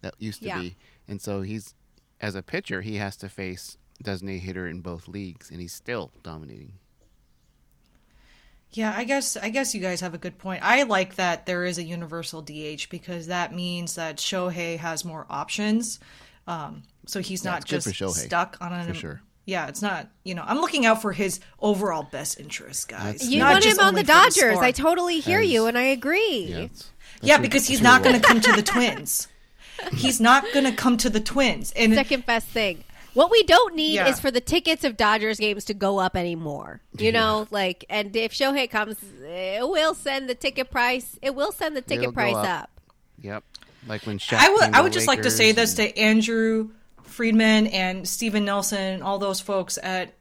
that used to Yeah. be. And so he's as a pitcher, he has to face designated hitter in both leagues, and he's still dominating. Yeah, I guess I guess you guys have a good point. I like that there is a universal DH because that means that Shohei has more options. Um, so he's not just for Shohei, stuck on an for sure. Yeah, it's not. You know, I'm looking out for his overall best interest, guys. That's- You not want just him on the Dodgers. sport. I totally hear As- you, and I agree. Yeah, it's- that's yeah, because he's not going to come to the Twins. He's not going to come to the Twins, and Second best thing. What we don't need Yeah. is for the tickets of Dodgers games to go up anymore. You know, like, and if Shohei comes, it will send the ticket price. It will send the ticket It'll price up. up. Yep, like when Shaq I would I would the just like to say Lakers this to Andrew Friedman and Stephen Nelson all those folks at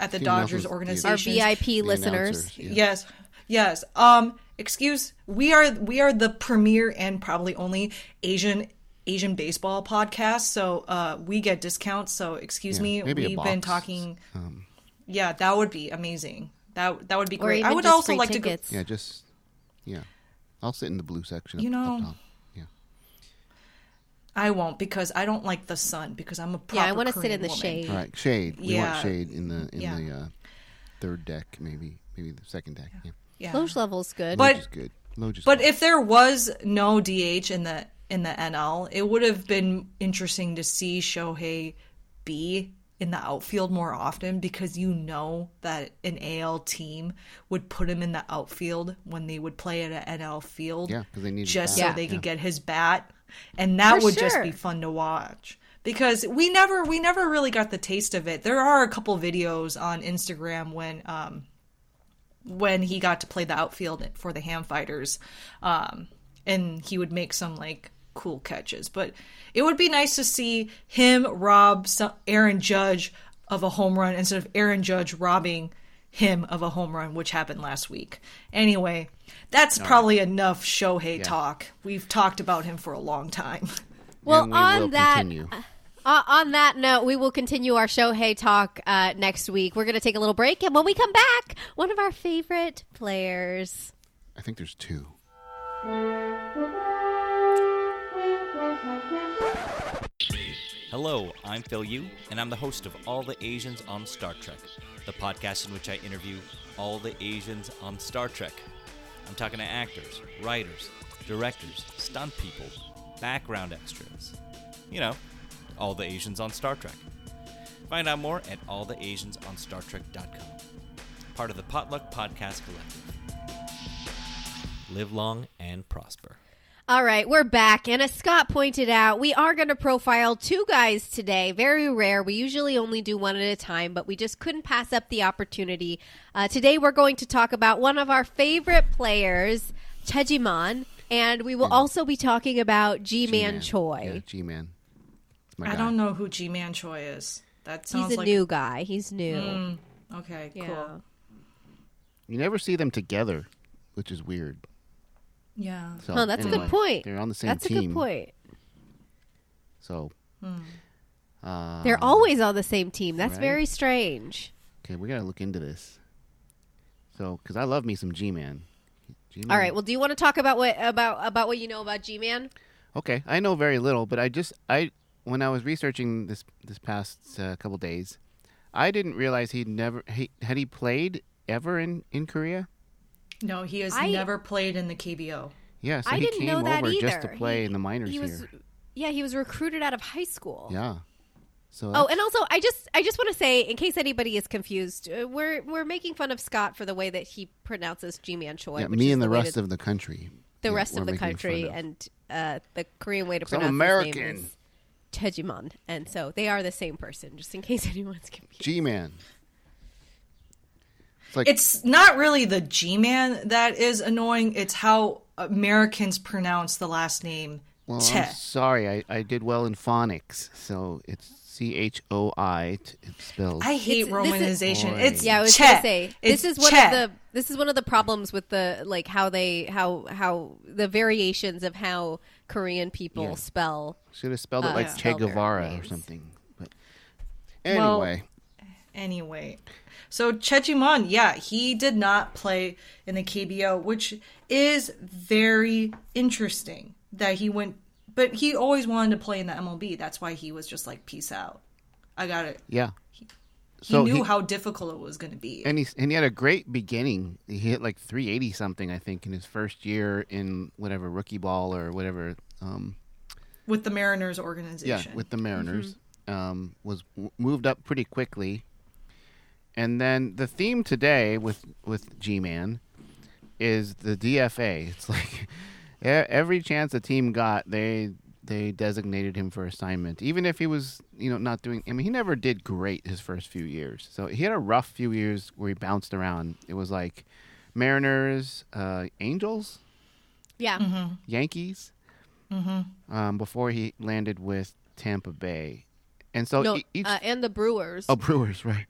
at the Stephen Dodgers Nelson's the- organization. Our VIP the listeners. announcers, yeah. Yes. Yes. Um excuse we are we are the premier and probably only Asian Asian baseball podcast, so uh we get discounts, so excuse Yeah, me. We've been talking Um, Yeah, that would be amazing. That that would be great. I would also free like tickets. yeah, just yeah. I'll sit in the blue section. You up- up know, top. yeah. I won't because I don't like the sun because I'm a proper Yeah, I want to sit in the woman. shade. All right, shade. We Yeah. want shade in the in Yeah. the uh, third deck, maybe maybe the second deck. Yeah, Yeah. Loge level's good. But- Loge is good. Loge is But good. if there was no DH in the in the NL, it would have been interesting to see Shohei be in the outfield more often because you know that an AL team would put him in the outfield when they would play at an NL field. Yeah, 'cause they need just bat. so Yeah. they could Yeah. get his bat, and that For would just be fun to watch. Because we never we never really got the taste of it. There are a couple videos on Instagram when um, when he got to play the outfield for the Ham Fighters, um, and he would make some like cool catches. But it would be nice to see him rob some, Aaron Judge of a home run instead of Aaron Judge robbing him of a home run, which happened last week. Anyway, that's probably enough Shohei talk. We've talked about him for a long time. well, we on that. continue. Uh, on that note, we will continue our Shohei talk uh, next week. We're going to take a little break, and when we come back, one of our favorite players. I think there's two. Hello, I'm Phil Yu, and I'm the host of All the Asians on Star Trek, the podcast in which I interview all the Asians on Star Trek. I'm talking to actors, writers, directors, stunt people, background extras. You know, all the Asians on Star Trek. Find out more at alltheasiansonstartrek.com. Part of the Potluck Podcast Collective. Live long and prosper. All right, we're back. And as Scott pointed out, we are going to profile two guys today. Very rare. We usually only do one at a time, but we just couldn't pass up the opportunity. Uh, today, we're going to talk about one of our favorite players, Choi Ji Man, and we will also be talking about Ji Man Choi. Yeah, Choi. Ji Man. I don't know who Ji Man Choi is. That sounds He's a like new guy. He's new. Mm, okay, Yeah. cool. You never see them together, which is weird. Yeah. So, Oh, that's a good point. They're on the same That's team. a good point. So, uh, They're always on the same team. That's right? very strange. okay. We gotta look into this. So, because I love me some Ji Man. All right. Well, do you want to talk about what about about what you know about Ji Man? Okay, I know very little, but I just I when I was researching this this past uh, couple days, I didn't realize he'd never he had he played ever in in Korea. No, he has I- never played in the KBO. Yeah, so I he didn't came know that over either. just to play He- in the minors he was, here. Yeah, he was recruited out of high school. Yeah. So Oh, and also, I just I just want to say, in case anybody is confused, uh, we're we're making fun of Scott for the way that he pronounces Ji Man Choi. yeah, me and the, way rest to- of the country. the yeah, rest of the country, of. and uh, the Korean way to 'Cause I'm pronounce his name American. is Choi Ji Man, and so they are the same person. Just in case anyone's confused. Ji Man. It's like It's not really the Ji Man that is annoying. It's how Americans pronounce the last name well, Che. I'm sorry, I, I did well in phonics, so it's C H O I. It's spelled. I hate It's- this is- romanization. It's Yeah, I was Che. gonna say this It's is one Che. of the this is one of the problems with the like how they how how the variations of how Korean people Yeah. spell. Should have spelled it uh, like yeah. Che spell their Guevara or names. something. But Well, anyway, Anyway, so Choi Ji Man, yeah, he did not play in the KBO, which is very interesting that he went, but he always wanted to play in the MLB. That's why he was just like, peace out. I got it. yeah. He knew he- how difficult it was going to be. and he and he had a great beginning. He hit like 380 something, I think, in his first year in whatever rookie ball or whatever. Um, with the Mariners organization. yeah, with the Mariners, um, was w- moved up pretty quickly. And then the theme today with with Ji Man is the DFA. It's like every chance a team got, they they designated him for assignment, even if he was you know not doing. I mean, he never did great his first few years. So he had a rough few years where he bounced around. It was like Mariners, uh, Angels, Yeah, Yankees, um, before he landed with Tampa Bay. And so no, each uh, and the Brewers. oh Brewers right.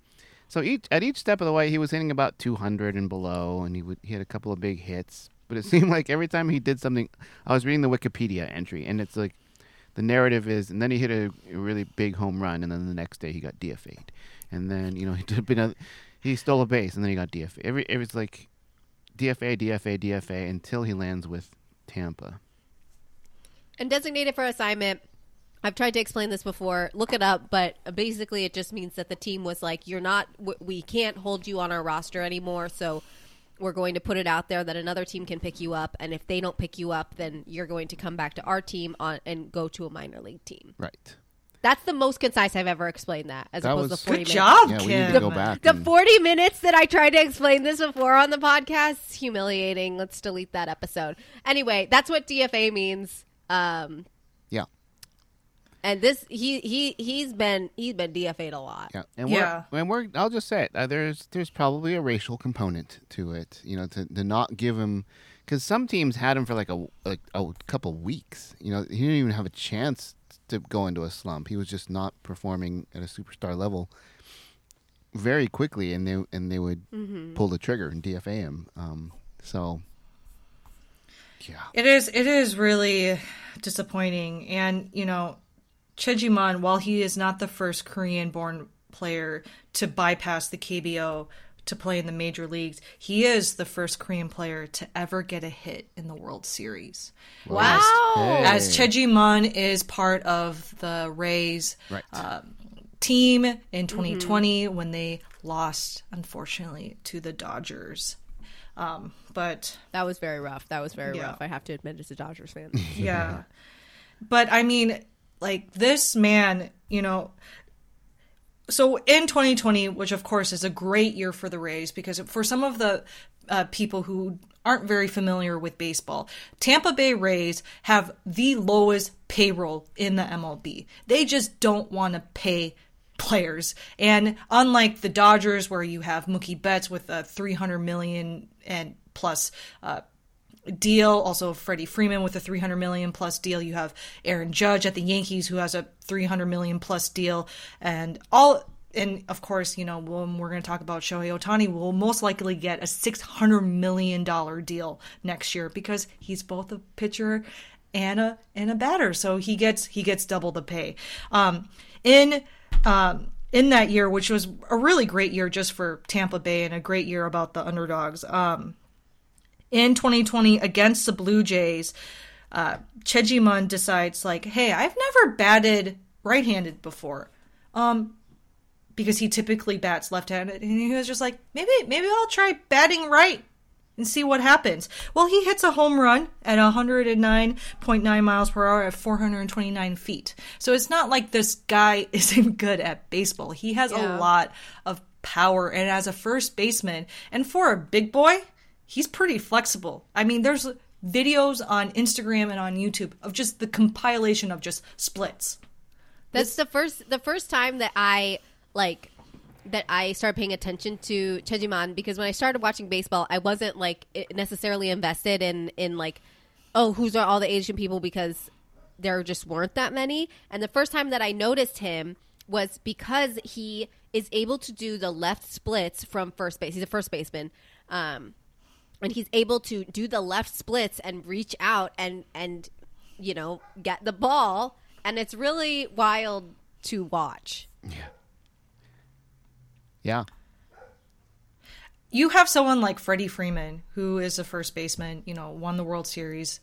So each at each step of the way, he was hitting about 200 and below, and he would he had a couple of big hits. But it seemed like every time he did something, I was reading the Wikipedia entry, and it's like the narrative is, and then he hit a, really big home run, and then the next day he got DFA'd, and then you know he did he stole a base, and then he got DFA. Every it was like DFA, DFA, DFA until he lands with Tampa. and designated for assignment. I've tried to explain this before. Look it up, but basically, it just means that the team was like, "You're not. We can't hold you on our roster anymore. So we're going to put it out there that another team can pick you up, and if they don't pick you up, then you're going to come back to our team on and go to a minor league team." Right. That's the most concise I've ever explained that, as That opposed was- to forty Good minutes. job, Yeah, we need to go back. The and- 40 minutes that I tried to explain this before on the podcast, is humiliating. Let's delete that episode. Anyway, that's what DFA means. Um, yeah. And this he he he's been he's been DFA'd a lot. Yeah, and we're and we're. I'll just say it. Uh, there's there's probably a racial component to it. You know, to, to not give him because some teams had him for like a like a couple weeks. You know, he didn't even have a chance to go into a slump. He was just not performing at a superstar level very quickly, and they and they would pull the trigger and DFA him. Um, so yeah, It is it is really disappointing and you know Choi Ji Man while he is not the first Korean born player to bypass the KBO to play in the major leagues he is the first Korean player to ever get a hit in the World Series Wow. Hey. as Choi Ji Man is part of the Rays right. team in 2020 when they lost, unfortunately, to the Dodgers. Um, but That was very rough. That was very Yeah. rough. I have to admit as a Dodgers fan. yeah. But I mean, like this man, you know. So in 2020, which of course is a great year for the Rays, because for some of the uh, people who aren't very familiar with baseball, Tampa Bay Rays have the lowest payroll in the MLB. They just don't want to pay players. And unlike the Dodgers, where you have Mookie Betts with a 300 million and plus uh, deal. Also, Freddie Freeman with a 300 million plus deal. You have Aaron Judge at the Yankees who has a 300 million plus deal, and all. And of course, you know when we're going to talk about Shohei Ohtani, we'll most likely get a 600 million dollar deal next year because he's both a pitcher and a and a batter, so he gets he gets double the pay. Um, in um, in that year, which was a really great year just for Tampa Bay and a great year about the underdogs. Um, in 2020 against the Blue Jays, uh, Choi Ji Man decides like, "Hey, I've never batted right-handed before." Um, because he typically bats left-handed, and he was just like, "Maybe, maybe I'll try batting right and see what happens." Well, he hits a home run at 109.9 miles per hour at 429 feet. So it's not like this guy isn't good at baseball. He has Yeah. a lot of power, and as a first baseman, and for a big boy, he's pretty flexible. I mean, there's videos on Instagram and on YouTube of just the compilation of just splits. That's the first the first time that I like that I started paying attention to Choi Ji Man because when I started watching baseball, I wasn't like necessarily invested in in like oh who's are all the Asian people because there just weren't that many. And the first time that I noticed him was because he is able to do the left splits from first base. He's a first baseman. Um, and he's able to do the left splits and reach out and and you know get the ball and it's really wild to watch Yeah. Yeah you have someone like Freddie Freeman, who is a first baseman, you know, won the World Series,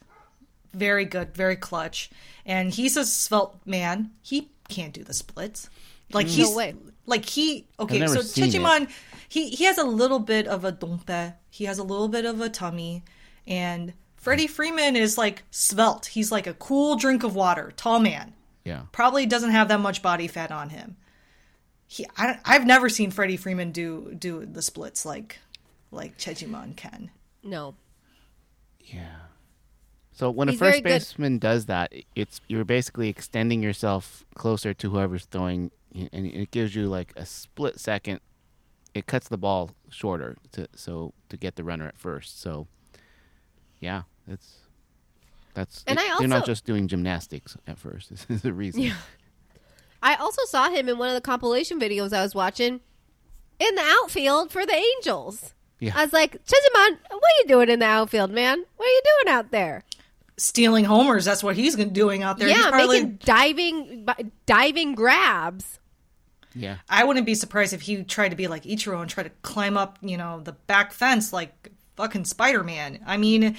very good, very clutch, and he's a svelte man. He can't do the splits. Like No he's way. like he okay. So seen he he has a little bit of a dompe. He has a little bit of a tummy, and Freddie Freeman is like svelte. He's like a cool drink of water, tall man. Yeah. Probably doesn't have that much body fat on him. He, I, i've never seen Freddie Freeman do do the splits like like Choi Ji Man can. no Yeah. So when He's a very first good- baseman does that, it's you're basically extending yourself closer to whoever's throwing, and it gives you like a split second. It cuts the ball shorter to so to get the runner at first. So, yeah, it's that's. And it- I you're not just doing gymnastics at first. This is the reason. Yeah. i also saw him in one of the compilation videos i was watching in the outfield for the angels Yeah. i was like Choi Ji Man, what are you doing in the outfield man what are you doing out there Stealing homers, that's what he's doing out there. He's yeah probably- making diving bi- diving grabs Yeah. I wouldn't be surprised if he tried to be like Ichiro and try to climb up, you know, the back fence like fucking Spider Man. I mean,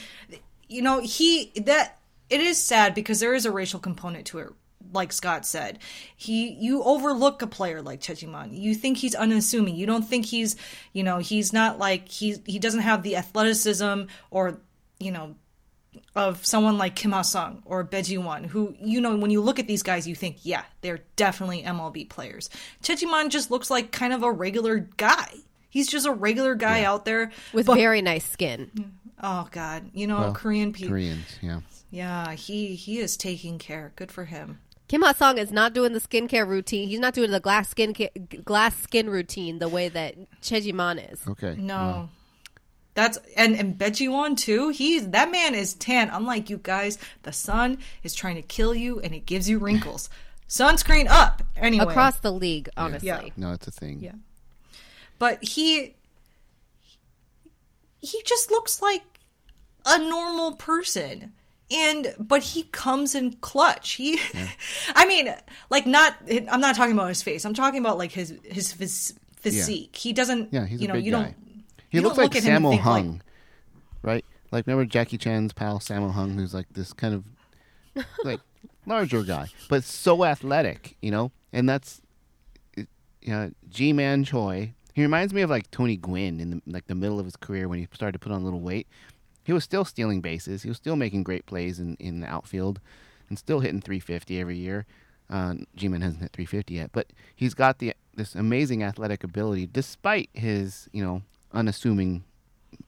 you know, he that it is sad because there is a racial component to it. Like Scott said, he you overlook a player like Choi Ji Man. You think he's unassuming. You don't think he's, you know, he's not like he's he doesn't have the athleticism or you know of someone like Kim Ha Sung or Bae Jihwan, who, you know, when you look at these guys, you think, yeah, they're definitely MLB players. Choi Ji Man just looks like kind of a regular guy. He's just a regular guy out there with But- very nice skin Oh God, you know, Well, Korean people. Koreans. Yeah. Yeah, he he is taking care. Good for him. Kim Ha Sung is not doing the skincare routine. He's not doing the glass skin glass skin routine the way that Choi Ji Man is. Okay. No. That's and and Bae Jihwan too. He's that man is tan. Unlike you guys, the sun is trying to kill you, and it gives you wrinkles. Sunscreen up anyway. Across the league, honestly. Yeah. No, it's a thing. Yeah. but he he just looks like a normal person and but he comes in clutch he i mean like not i'm not talking about his face i'm talking about like his his phys- physique he doesn't Yeah, he's you a know big you guy. don't He you looks like look at him and Sammo think, like- Hung, right? Like remember Jackie Chan's pal Sammo Hung, who's like this kind of like larger guy, but so athletic, you know. And that's, you know, Ji Man Choi He reminds me of like Tony Gwynn in the, like the middle of his career when he started to put on a little weight. He was still stealing bases. He was still making great plays in, in the outfield, and still hitting 350 every year. Uh, Ji Man hasn't hit 350 yet, but he's got the this amazing athletic ability despite his you know unassuming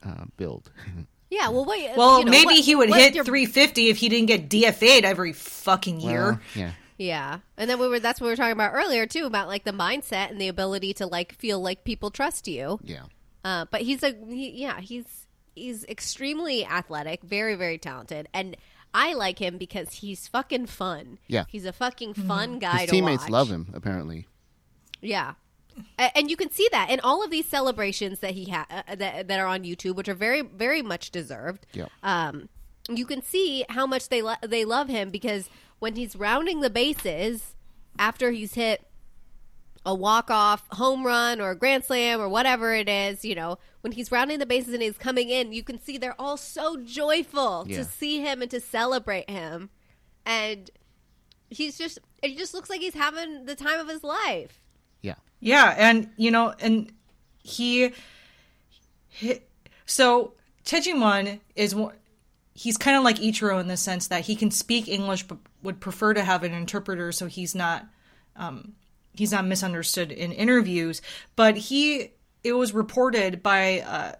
uh, build. Yeah, well, what? Well, you know, maybe what- he would hit your- 350 if he didn't get DFA'd every fucking year. Well, yeah. Yeah, and then we were that's what we were talking about earlier too about like the mindset and the ability to like feel like people trust you. Yeah. Uh, but he's a he, yeah he's he's extremely athletic, very very talented, and I like him because he's fucking fun. Yeah. he's a fucking fun guy. His to teammates watch. love him apparently. Yeah. And you can see that in all of these celebrations that he ha- uh, that, that are on YouTube, which are very, very much deserved. Yep. Um, you can see how much they lo- they love him because when he's rounding the bases after he's hit a walk off home run or a grand slam or whatever it is, you know, when he's rounding the bases and he's coming in, you can see they're all so joyful Yeah. to see him and to celebrate him, and he's just it just looks like he's having the time of his life. Yeah. Yeah, and you know, and he, he so Choi Ji Man is one- he's kind of like Ichiro in the sense that he can speak English but would prefer to have an interpreter so he's not um he's not misunderstood in interviews, but he it was reported by uh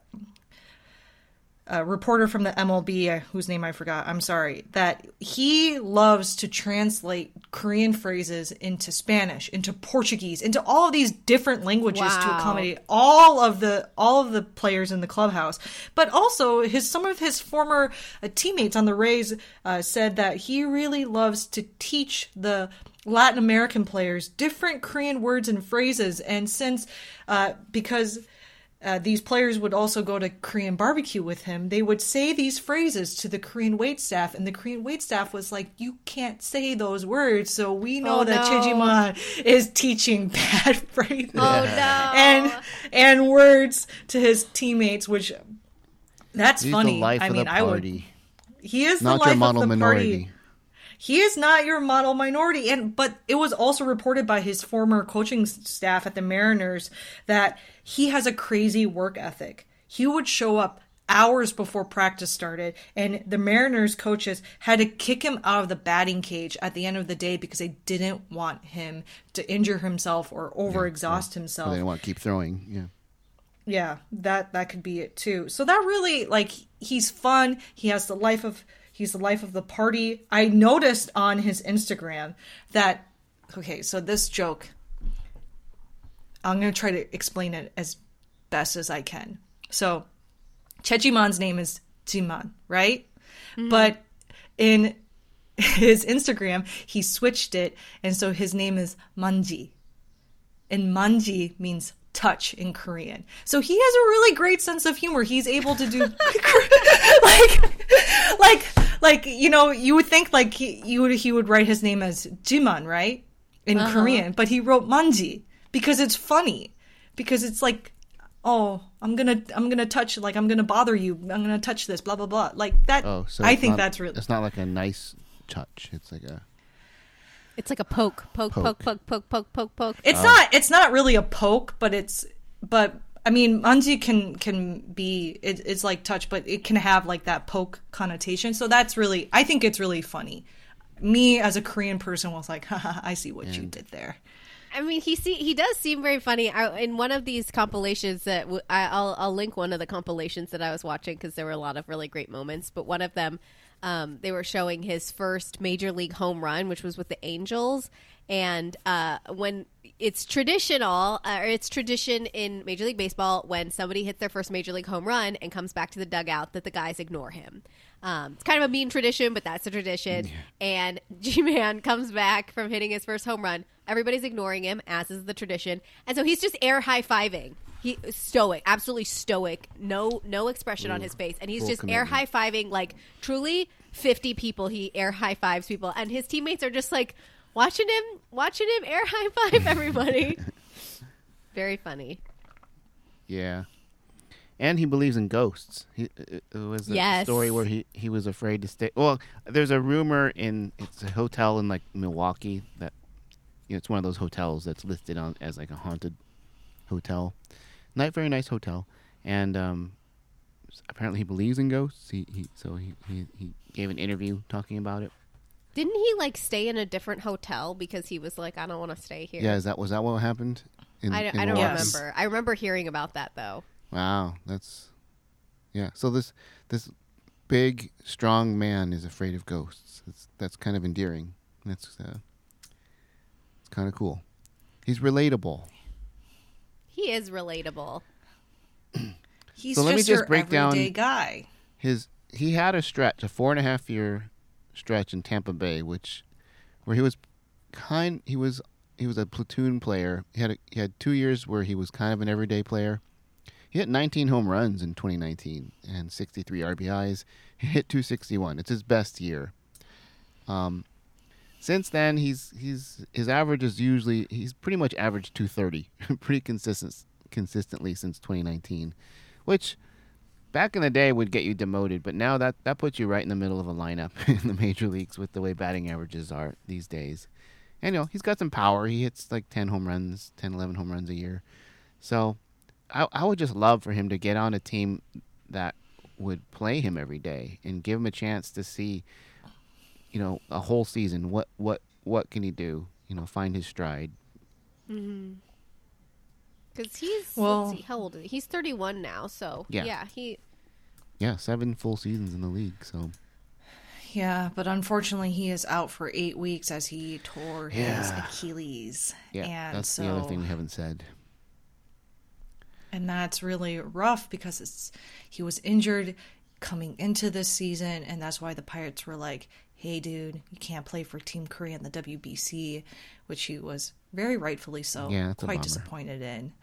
a reporter from the MLB, uh, whose name I forgot, I'm sorry, that he loves to translate Korean phrases into Spanish, into Portuguese, into all of these different languages to accommodate all of the all of the players in the clubhouse. But also, his some of his former uh, teammates on the Rays uh, said that he really loves to teach the Latin American players different Korean words and phrases. And since uh, because uh, these players would also go to Korean barbecue with him. They would say these phrases to the Korean wait staff, and the Korean wait staff was like, "You can't say those words." So we know Oh, that no. Choi Ji Man is teaching bad phrases Oh no! and and words to his teammates, which that's He's funny. the life I of mean, the I would. He is not the life your model of the minority. party. He is not your model minority, and but it was also reported by his former coaching staff at the Mariners that he has a crazy work ethic. He would show up hours before practice started, and the Mariners coaches had to kick him out of the batting cage at the end of the day because they didn't want him to injure himself or overexhaust They himself. don't want to keep throwing. Yeah. Yeah, that that could be it too. So that really like he's fun. He has the life of he's the life of the party. I noticed on his Instagram that okay, so this joke I'm going to try to explain it as best as I can. So Choi Ji Man's name is Jiman, right? Mm-hmm. But in his Instagram, he switched it and so his name is Manji and manji means touch in Korean. So he has a really great sense of humor. He's able to do like like like you know, you would think like he you would he would write his name as Jiman, right? In uh-huh. Korean, but he wrote manji because it's funny. Because it's like oh, I'm going to I'm going to touch like I'm going to bother you. I'm going to touch this blah blah blah. Like that Oh, so I think not- that's really It's not like a nice touch. It's like a. It's like a poke, poke, poke, Poke. poke, poke, poke, poke, poke. It's oh. not. It's not really a poke, but it's. But I mean, manji can can be. It, it's like touch, but it can have like that poke connotation. So that's really. I think it's really funny. Me as a Korean person was like, Haha, I see what you did there. I mean, he see he does seem very funny. I, in one of these compilations that w- I, will I'll link one of the compilations that I was watching because there were a lot of really great moments. But one of them, um, they were showing his first major league home run, which was with the Angels. And uh, when it's traditional, uh, or it's tradition in Major League Baseball when somebody hits their first major league home run and comes back to the dugout that the guys ignore him. Um, it's kind of a mean tradition, but that's a tradition. And Ji Man comes back from hitting his first home run. Everybody's ignoring him, as is the tradition. And so he's just air high fiving. He stoic, absolutely stoic, no no expression on his face, and he's just air high fiving like truly fifty people. He air high fives people, and his teammates are just like watching him, watching him air high five everybody. Very funny. Yeah. And he believes in ghosts. He, it it was a Yes. story where he, he was afraid to stay. Well, there's a rumor in it's a hotel in like Milwaukee that you know, it's one of those hotels that's listed on as like a haunted hotel. Not very nice hotel, and um, apparently he believes in ghosts. He, he so he, he he gave an interview talking about it. Didn't he like stay in a different hotel because he was like, I don't want to stay here? Yeah, is that was that what happened? In, I, don't- in I don't Yes. remember. I remember hearing about that though. Wow, that's yeah. So this this big strong man is afraid of ghosts. That's that's kind of endearing. That's uh, it's kind of cool. He's relatable. He is relatable. He's So let me just, break down- everyday guy. His he had a stretch, a four and a half year stretch in Tampa Bay, which where he was kind. He was he was a platoon player. He had a, he had two years where he was kind of an everyday player. He hit 19 home runs in 2019 and 63 RBIs. He hit 261. It's his best year. Um, since then, he's he's his average is usually he's pretty much averaged 230, pretty consistent consistently since 2019, which back in the day would get you demoted, but now that that puts you right in the middle of a lineup in the major leagues with the way batting averages are these days. And you know, he's got some power. He hits like 10 home runs, 10 11 home runs a year. So, I I would just love for him to get on a team that would play him every day and give him a chance to see you know, a whole season what what what can he do? You know, find his stride. Mm-hmm. Because he's Well- let's see, how old is he? He's 31 now, so Yeah. yeah, he Yeah, seven full seasons in the league, so Yeah, but unfortunately, he is out for eight weeks as he tore his Achilles. yeah, and that's so, the other thing we haven't said. and that's really rough because it's he was injured coming into this season, and that's why the Pirates were like, "Hey, dude, you can't play for Team Korea in the WBC," which he was very rightfully so Yeah, quite disappointed in,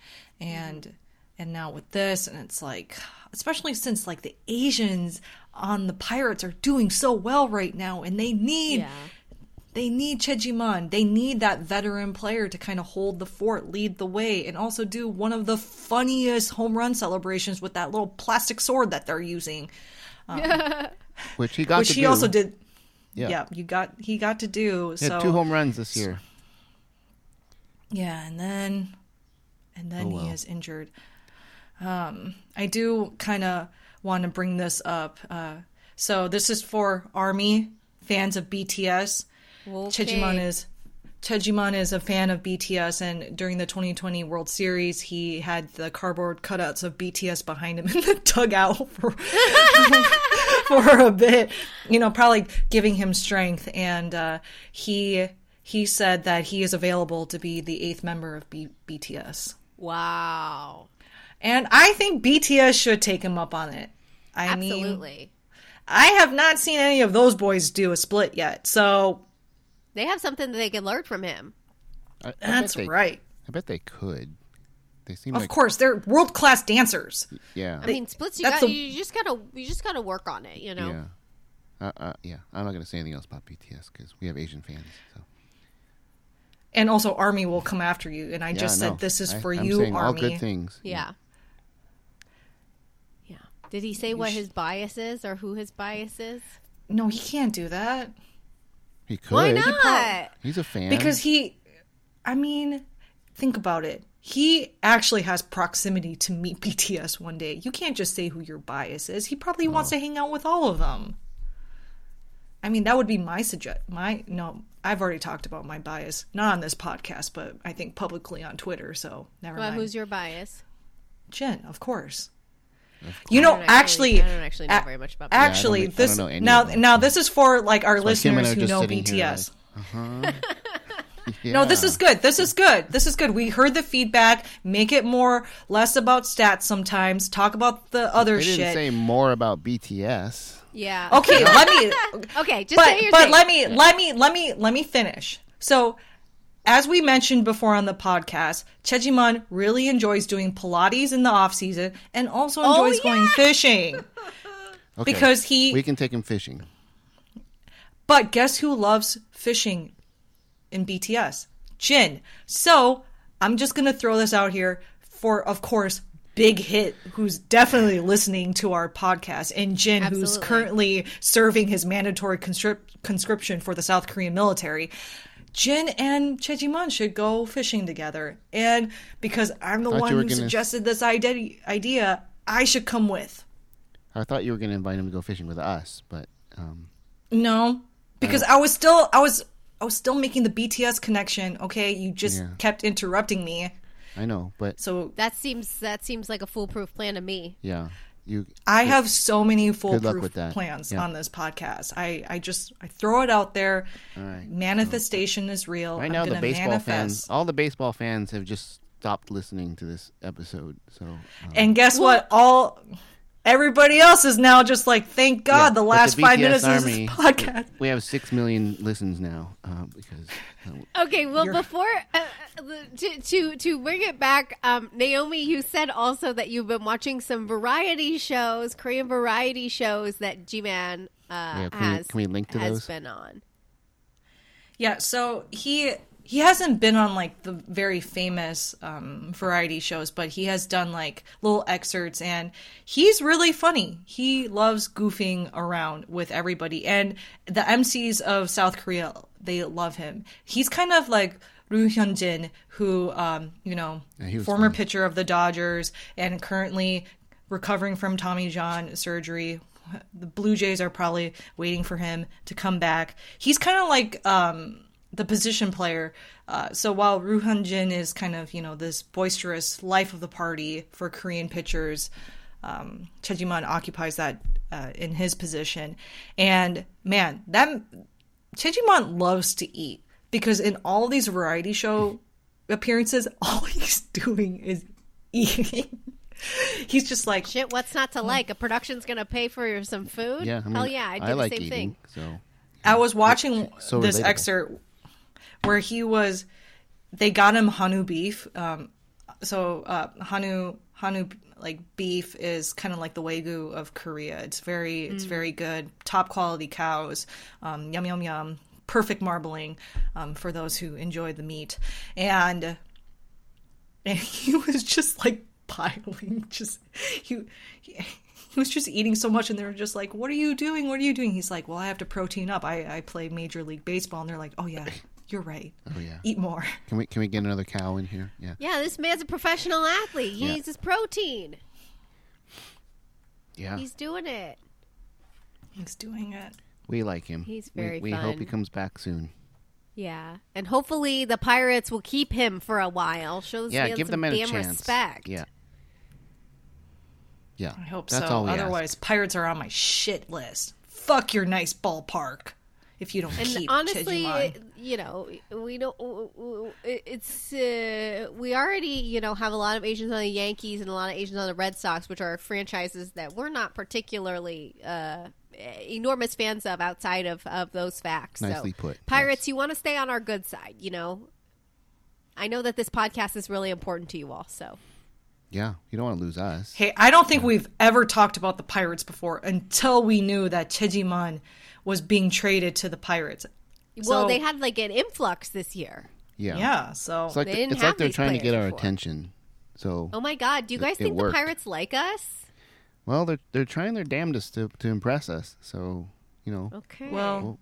and and now with this, and it's like, especially since like the Asians on the Pirates are doing so well right now, and they need yeah. they need Choi Ji Man. They need that veteran player to kind of hold the fort, lead the way, and also do one of the funniest home run celebrations with that little plastic sword that they're using, um, Which he got which to he do. also did. Yeah. Yeah. you got he got to do. He had so two home runs this year. yeah, and then and then Oh, well. he is injured. Um, I do kind of want to bring this up. Uh, so this is for Army fans of BTS. Okay. Choi Ji Man is Choi Ji Man is a fan of BTS, and during the 2020 World Series, he had the cardboard cutouts of BTS behind him in the dugout for for a bit. You know, probably giving him strength. And uh, he he said that he is available to be the eighth member of B- BTS, Wow. and I think BTS should take him up on it. I mean, Absolutely. I have not seen any of those boys do a split yet, so They have something that they can learn from him. I, I that's they- right. I bet they could. They seem Of like course, they're world class dancers. yeah, I mean, splits. You got. the- You just gotta. You just gotta work on it. You know. yeah, uh, uh, yeah. I'm not gonna say anything else about BTS because we have Asian fans. So And also, Army will come after you. And I yeah, just no, said, "This is I- for I'm you, saying Army." all good things. Yeah. Yeah. Did he say what his bias is or who his bias is? No, he can't do that He could. Why not? He's a fan because he. I mean, think about it. He actually has proximity to meet BTS one day. You can't just say who your bias is. He probably wants to hang out with all of them. I mean, that would be my suggest. My no, I've already talked about my bias, not on this podcast, but I think publicly on Twitter. So never Well, mind. who's your bias? Jen, of course. You know, actually- actually, I don't actually know very much about Actually, I don't this know any now of them. now this is for like our why Kim and I listeners are who just know sitting here BTS. uh-huh. No, this Yeah. is good. This is good. This is good. We heard the feedback. Make it more less about stats sometimes. Talk about the other They didn't shit. say more about BTS. Yeah. okay, let me Okay. Just but say your but thing. let me let me let me let me finish. So, as we mentioned before on the podcast, Choi Ji Man really enjoys doing Pilates in the off season and also Oh, enjoys going fishing. Okay. Because he- we can take him fishing. But guess who loves fishing in BTS? Jin. So I'm just gonna throw this out here for, of course, Big Hit, who's definitely listening to our podcast, and Jin, who's currently serving his mandatory conscript- conscription for the South Korean military. Jin and Choi Ji Man should go fishing together. And because I'm the one who gonna- suggested this idea, idea, I should come with. I thought you were going to invite him to go fishing with us, but um, No, because I was still I was I was still making the BTS connection. Okay, you just Yeah. kept interrupting me. I know. But So That seems that seems like a foolproof plan to me. yeah, you. I have so many foolproof plans Yeah. on this podcast. I I just I throw it out there. Right. Manifestation is real. Right I'm now, the baseball manifest. fans, all the baseball fans, have just stopped listening to this episode. So um, And guess what? All everybody else is now just like, thank God, Yeah, the last the five minutes Army- of this podcast. we have six million listens now uh, because uh, Okay, well, before uh, to to to bring it back, um, Naomi, you said also that you've been watching some variety shows, Korean variety shows that Ji Man uh, Yeah, can we- has can we link to has those? been on. Yeah, so he he hasn't been on like the very famous um, variety shows, but he has done like little excerpts, and he's really funny. He loves goofing around with everybody, and the MCs of South Korea they love him. He's kind of like Ryu Hyun Jin, who um, you know, Yeah, former funny. pitcher of the Dodgers, and currently recovering from Tommy John surgery. The Blue Jays are probably waiting for him to come back. He's kind of like um, the position player. Uh, so while Ryu Hyun Jin is kind of you know this boisterous life of the party for Korean pitchers, um, Choi Ji Man occupies that uh, in his position. And man, that Choi Ji Man loves to eat because in all these variety show appearances, all he's doing is eating. he's just like Shit, what's not to like? A production's gonna pay for some food. yeah, I mean, Hell yeah, I do I the like same eating. thing. So I was watching so this relatable. excerpt where he was. They got him Hanu beef. Um, so uh, Hanu Hanu like beef is kind of like the wagyu of Korea. It's very it's very good, top quality cows. Um, yum yum yum. Perfect marbling um, for those who enjoy the meat, and and he was just like piling just he, he he was just eating so much and they were just like what are you doing what are you doing he's like well i have to protein up i i play major league baseball and they're like oh yeah you're right oh yeah, eat more can we can we get another cow in here? Yeah, Yeah, this man's a professional athlete. He Yeah. needs his protein. yeah. He's doing it. he's doing it we like him. He's We- very We, hope he comes back soon. Yeah, and hopefully the Pirates will keep him for a while. Show this Yeah, man give the some man a damn chance. respect. Yeah, yeah. i hope That's so all we ask. otherwise pirates are on my shit list fuck your nice ballpark if you don't And keep honestly, Choi Ji Man. You know, we don't. It's uh, we already, you know, have a lot of Asians on the Yankees and a lot of Asians on the Red Sox, which are franchises that we're not particularly uh, enormous fans of outside of, of those facts. Nicely so, put, Pirates, yes. you want to stay on our good side, you know. I know that this podcast is really important to you all, so Yeah, you don't want to lose us. Hey, I don't think we've ever talked about the Pirates before until we knew that Choi Ji Man was being traded to the Pirates. Well, So- they had like an influx this year. Yeah, Yeah, so It's like They the- didn't it's have like they're trying to get our before. attention. So, Oh my God, do you guys it think the. Pirates like us? well, they're they're trying their damnedest to to impress us. So, you know, Okay. well, well,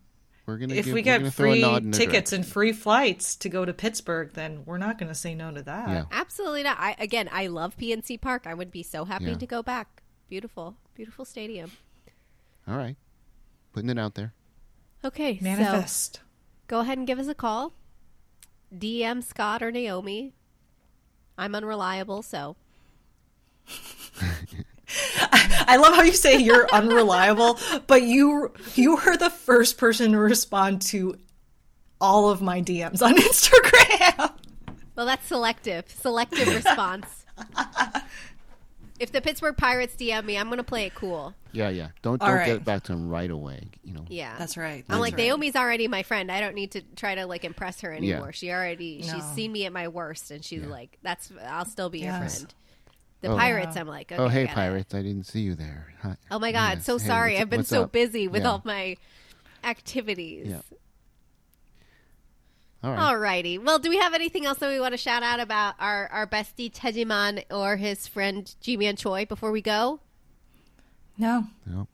we're gonna if give, we get gonna throw a free nod in their tickets and free flights to go to Pittsburgh, then we're not going to say no to that. Yeah. Absolutely not. I again, I love PNC Park. I would be so happy Yeah. to go back. Beautiful, beautiful stadium. All right, putting it out there. Okay, so Manifest. Go ahead and give us a call. DM Scott or Naomi. I'm unreliable, so I love how you say you're unreliable, but you you were the first person to respond to all of my DMs on Instagram. well, that's selective, selective response. If the Pittsburgh Pirates DM me, I'm going to play it cool. Yeah, yeah. Don't All don't right. get back to him right away. You know. Yeah, That's right. I'm like right. Naomi's already my friend. I don't need to try to like impress her anymore. Yeah. She already she's seen me at my worst, and she's like, "That's I'll still be your friend." The Oh. pirates, I'm like, oh, okay, oh, I hey, got it. pirates! I didn't see you there. Hi. Oh my god, Yes. so Hey, sorry. I've been so up? busy with Yeah. all my activities. Yeah. All right. Alrighty. Well, do we have anything else that we want to shout out about our, our bestie Choi Ji Man or his friend Ji-Man Choi before we go? No, No.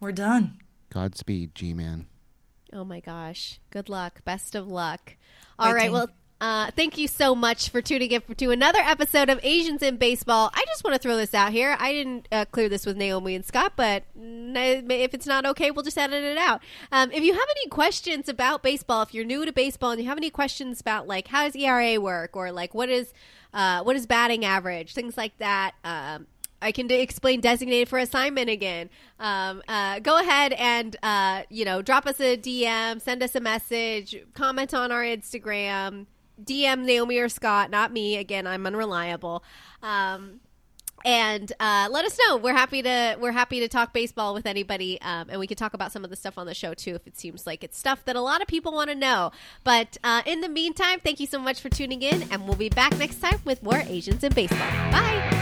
we're done. Godspeed, G-man. Oh my gosh. Good luck. Best of luck. All right. Fighting. Well, uh, thank you so much for tuning in to another episode of Asians in Baseball. I just want to throw this out here. I didn't uh, clear this with Naomi and Scott, but if it's not okay, we'll just edit it out. Um, if you have any questions about baseball, if you're new to baseball and you have any questions about like how does ERA work or like what is uh, what is batting average, things like that. Um, I can explain designated for assignment again. Um, uh, go ahead and uh, you know drop us a DM, send us a message, comment on our Instagram, DM Naomi or Scott, not me. Again, I'm unreliable. Um, and uh, let us know. We're happy to we're happy to talk baseball with anybody, um, and we can talk about some of the stuff on the show too if it seems like it's stuff that a lot of people want to know. But uh, in the meantime, thank you so much for tuning in, and we'll be back next time with more Asians in baseball. Bye.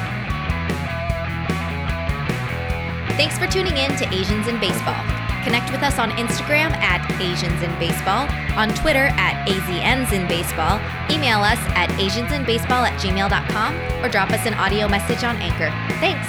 Thanks for tuning in to Asians in Baseball. Connect with us on Instagram at Asians in Baseball, on Twitter at AZNs in Baseball, email us at asiansinbaseball at gmail.com, or drop us an audio message on Anchor. Thanks.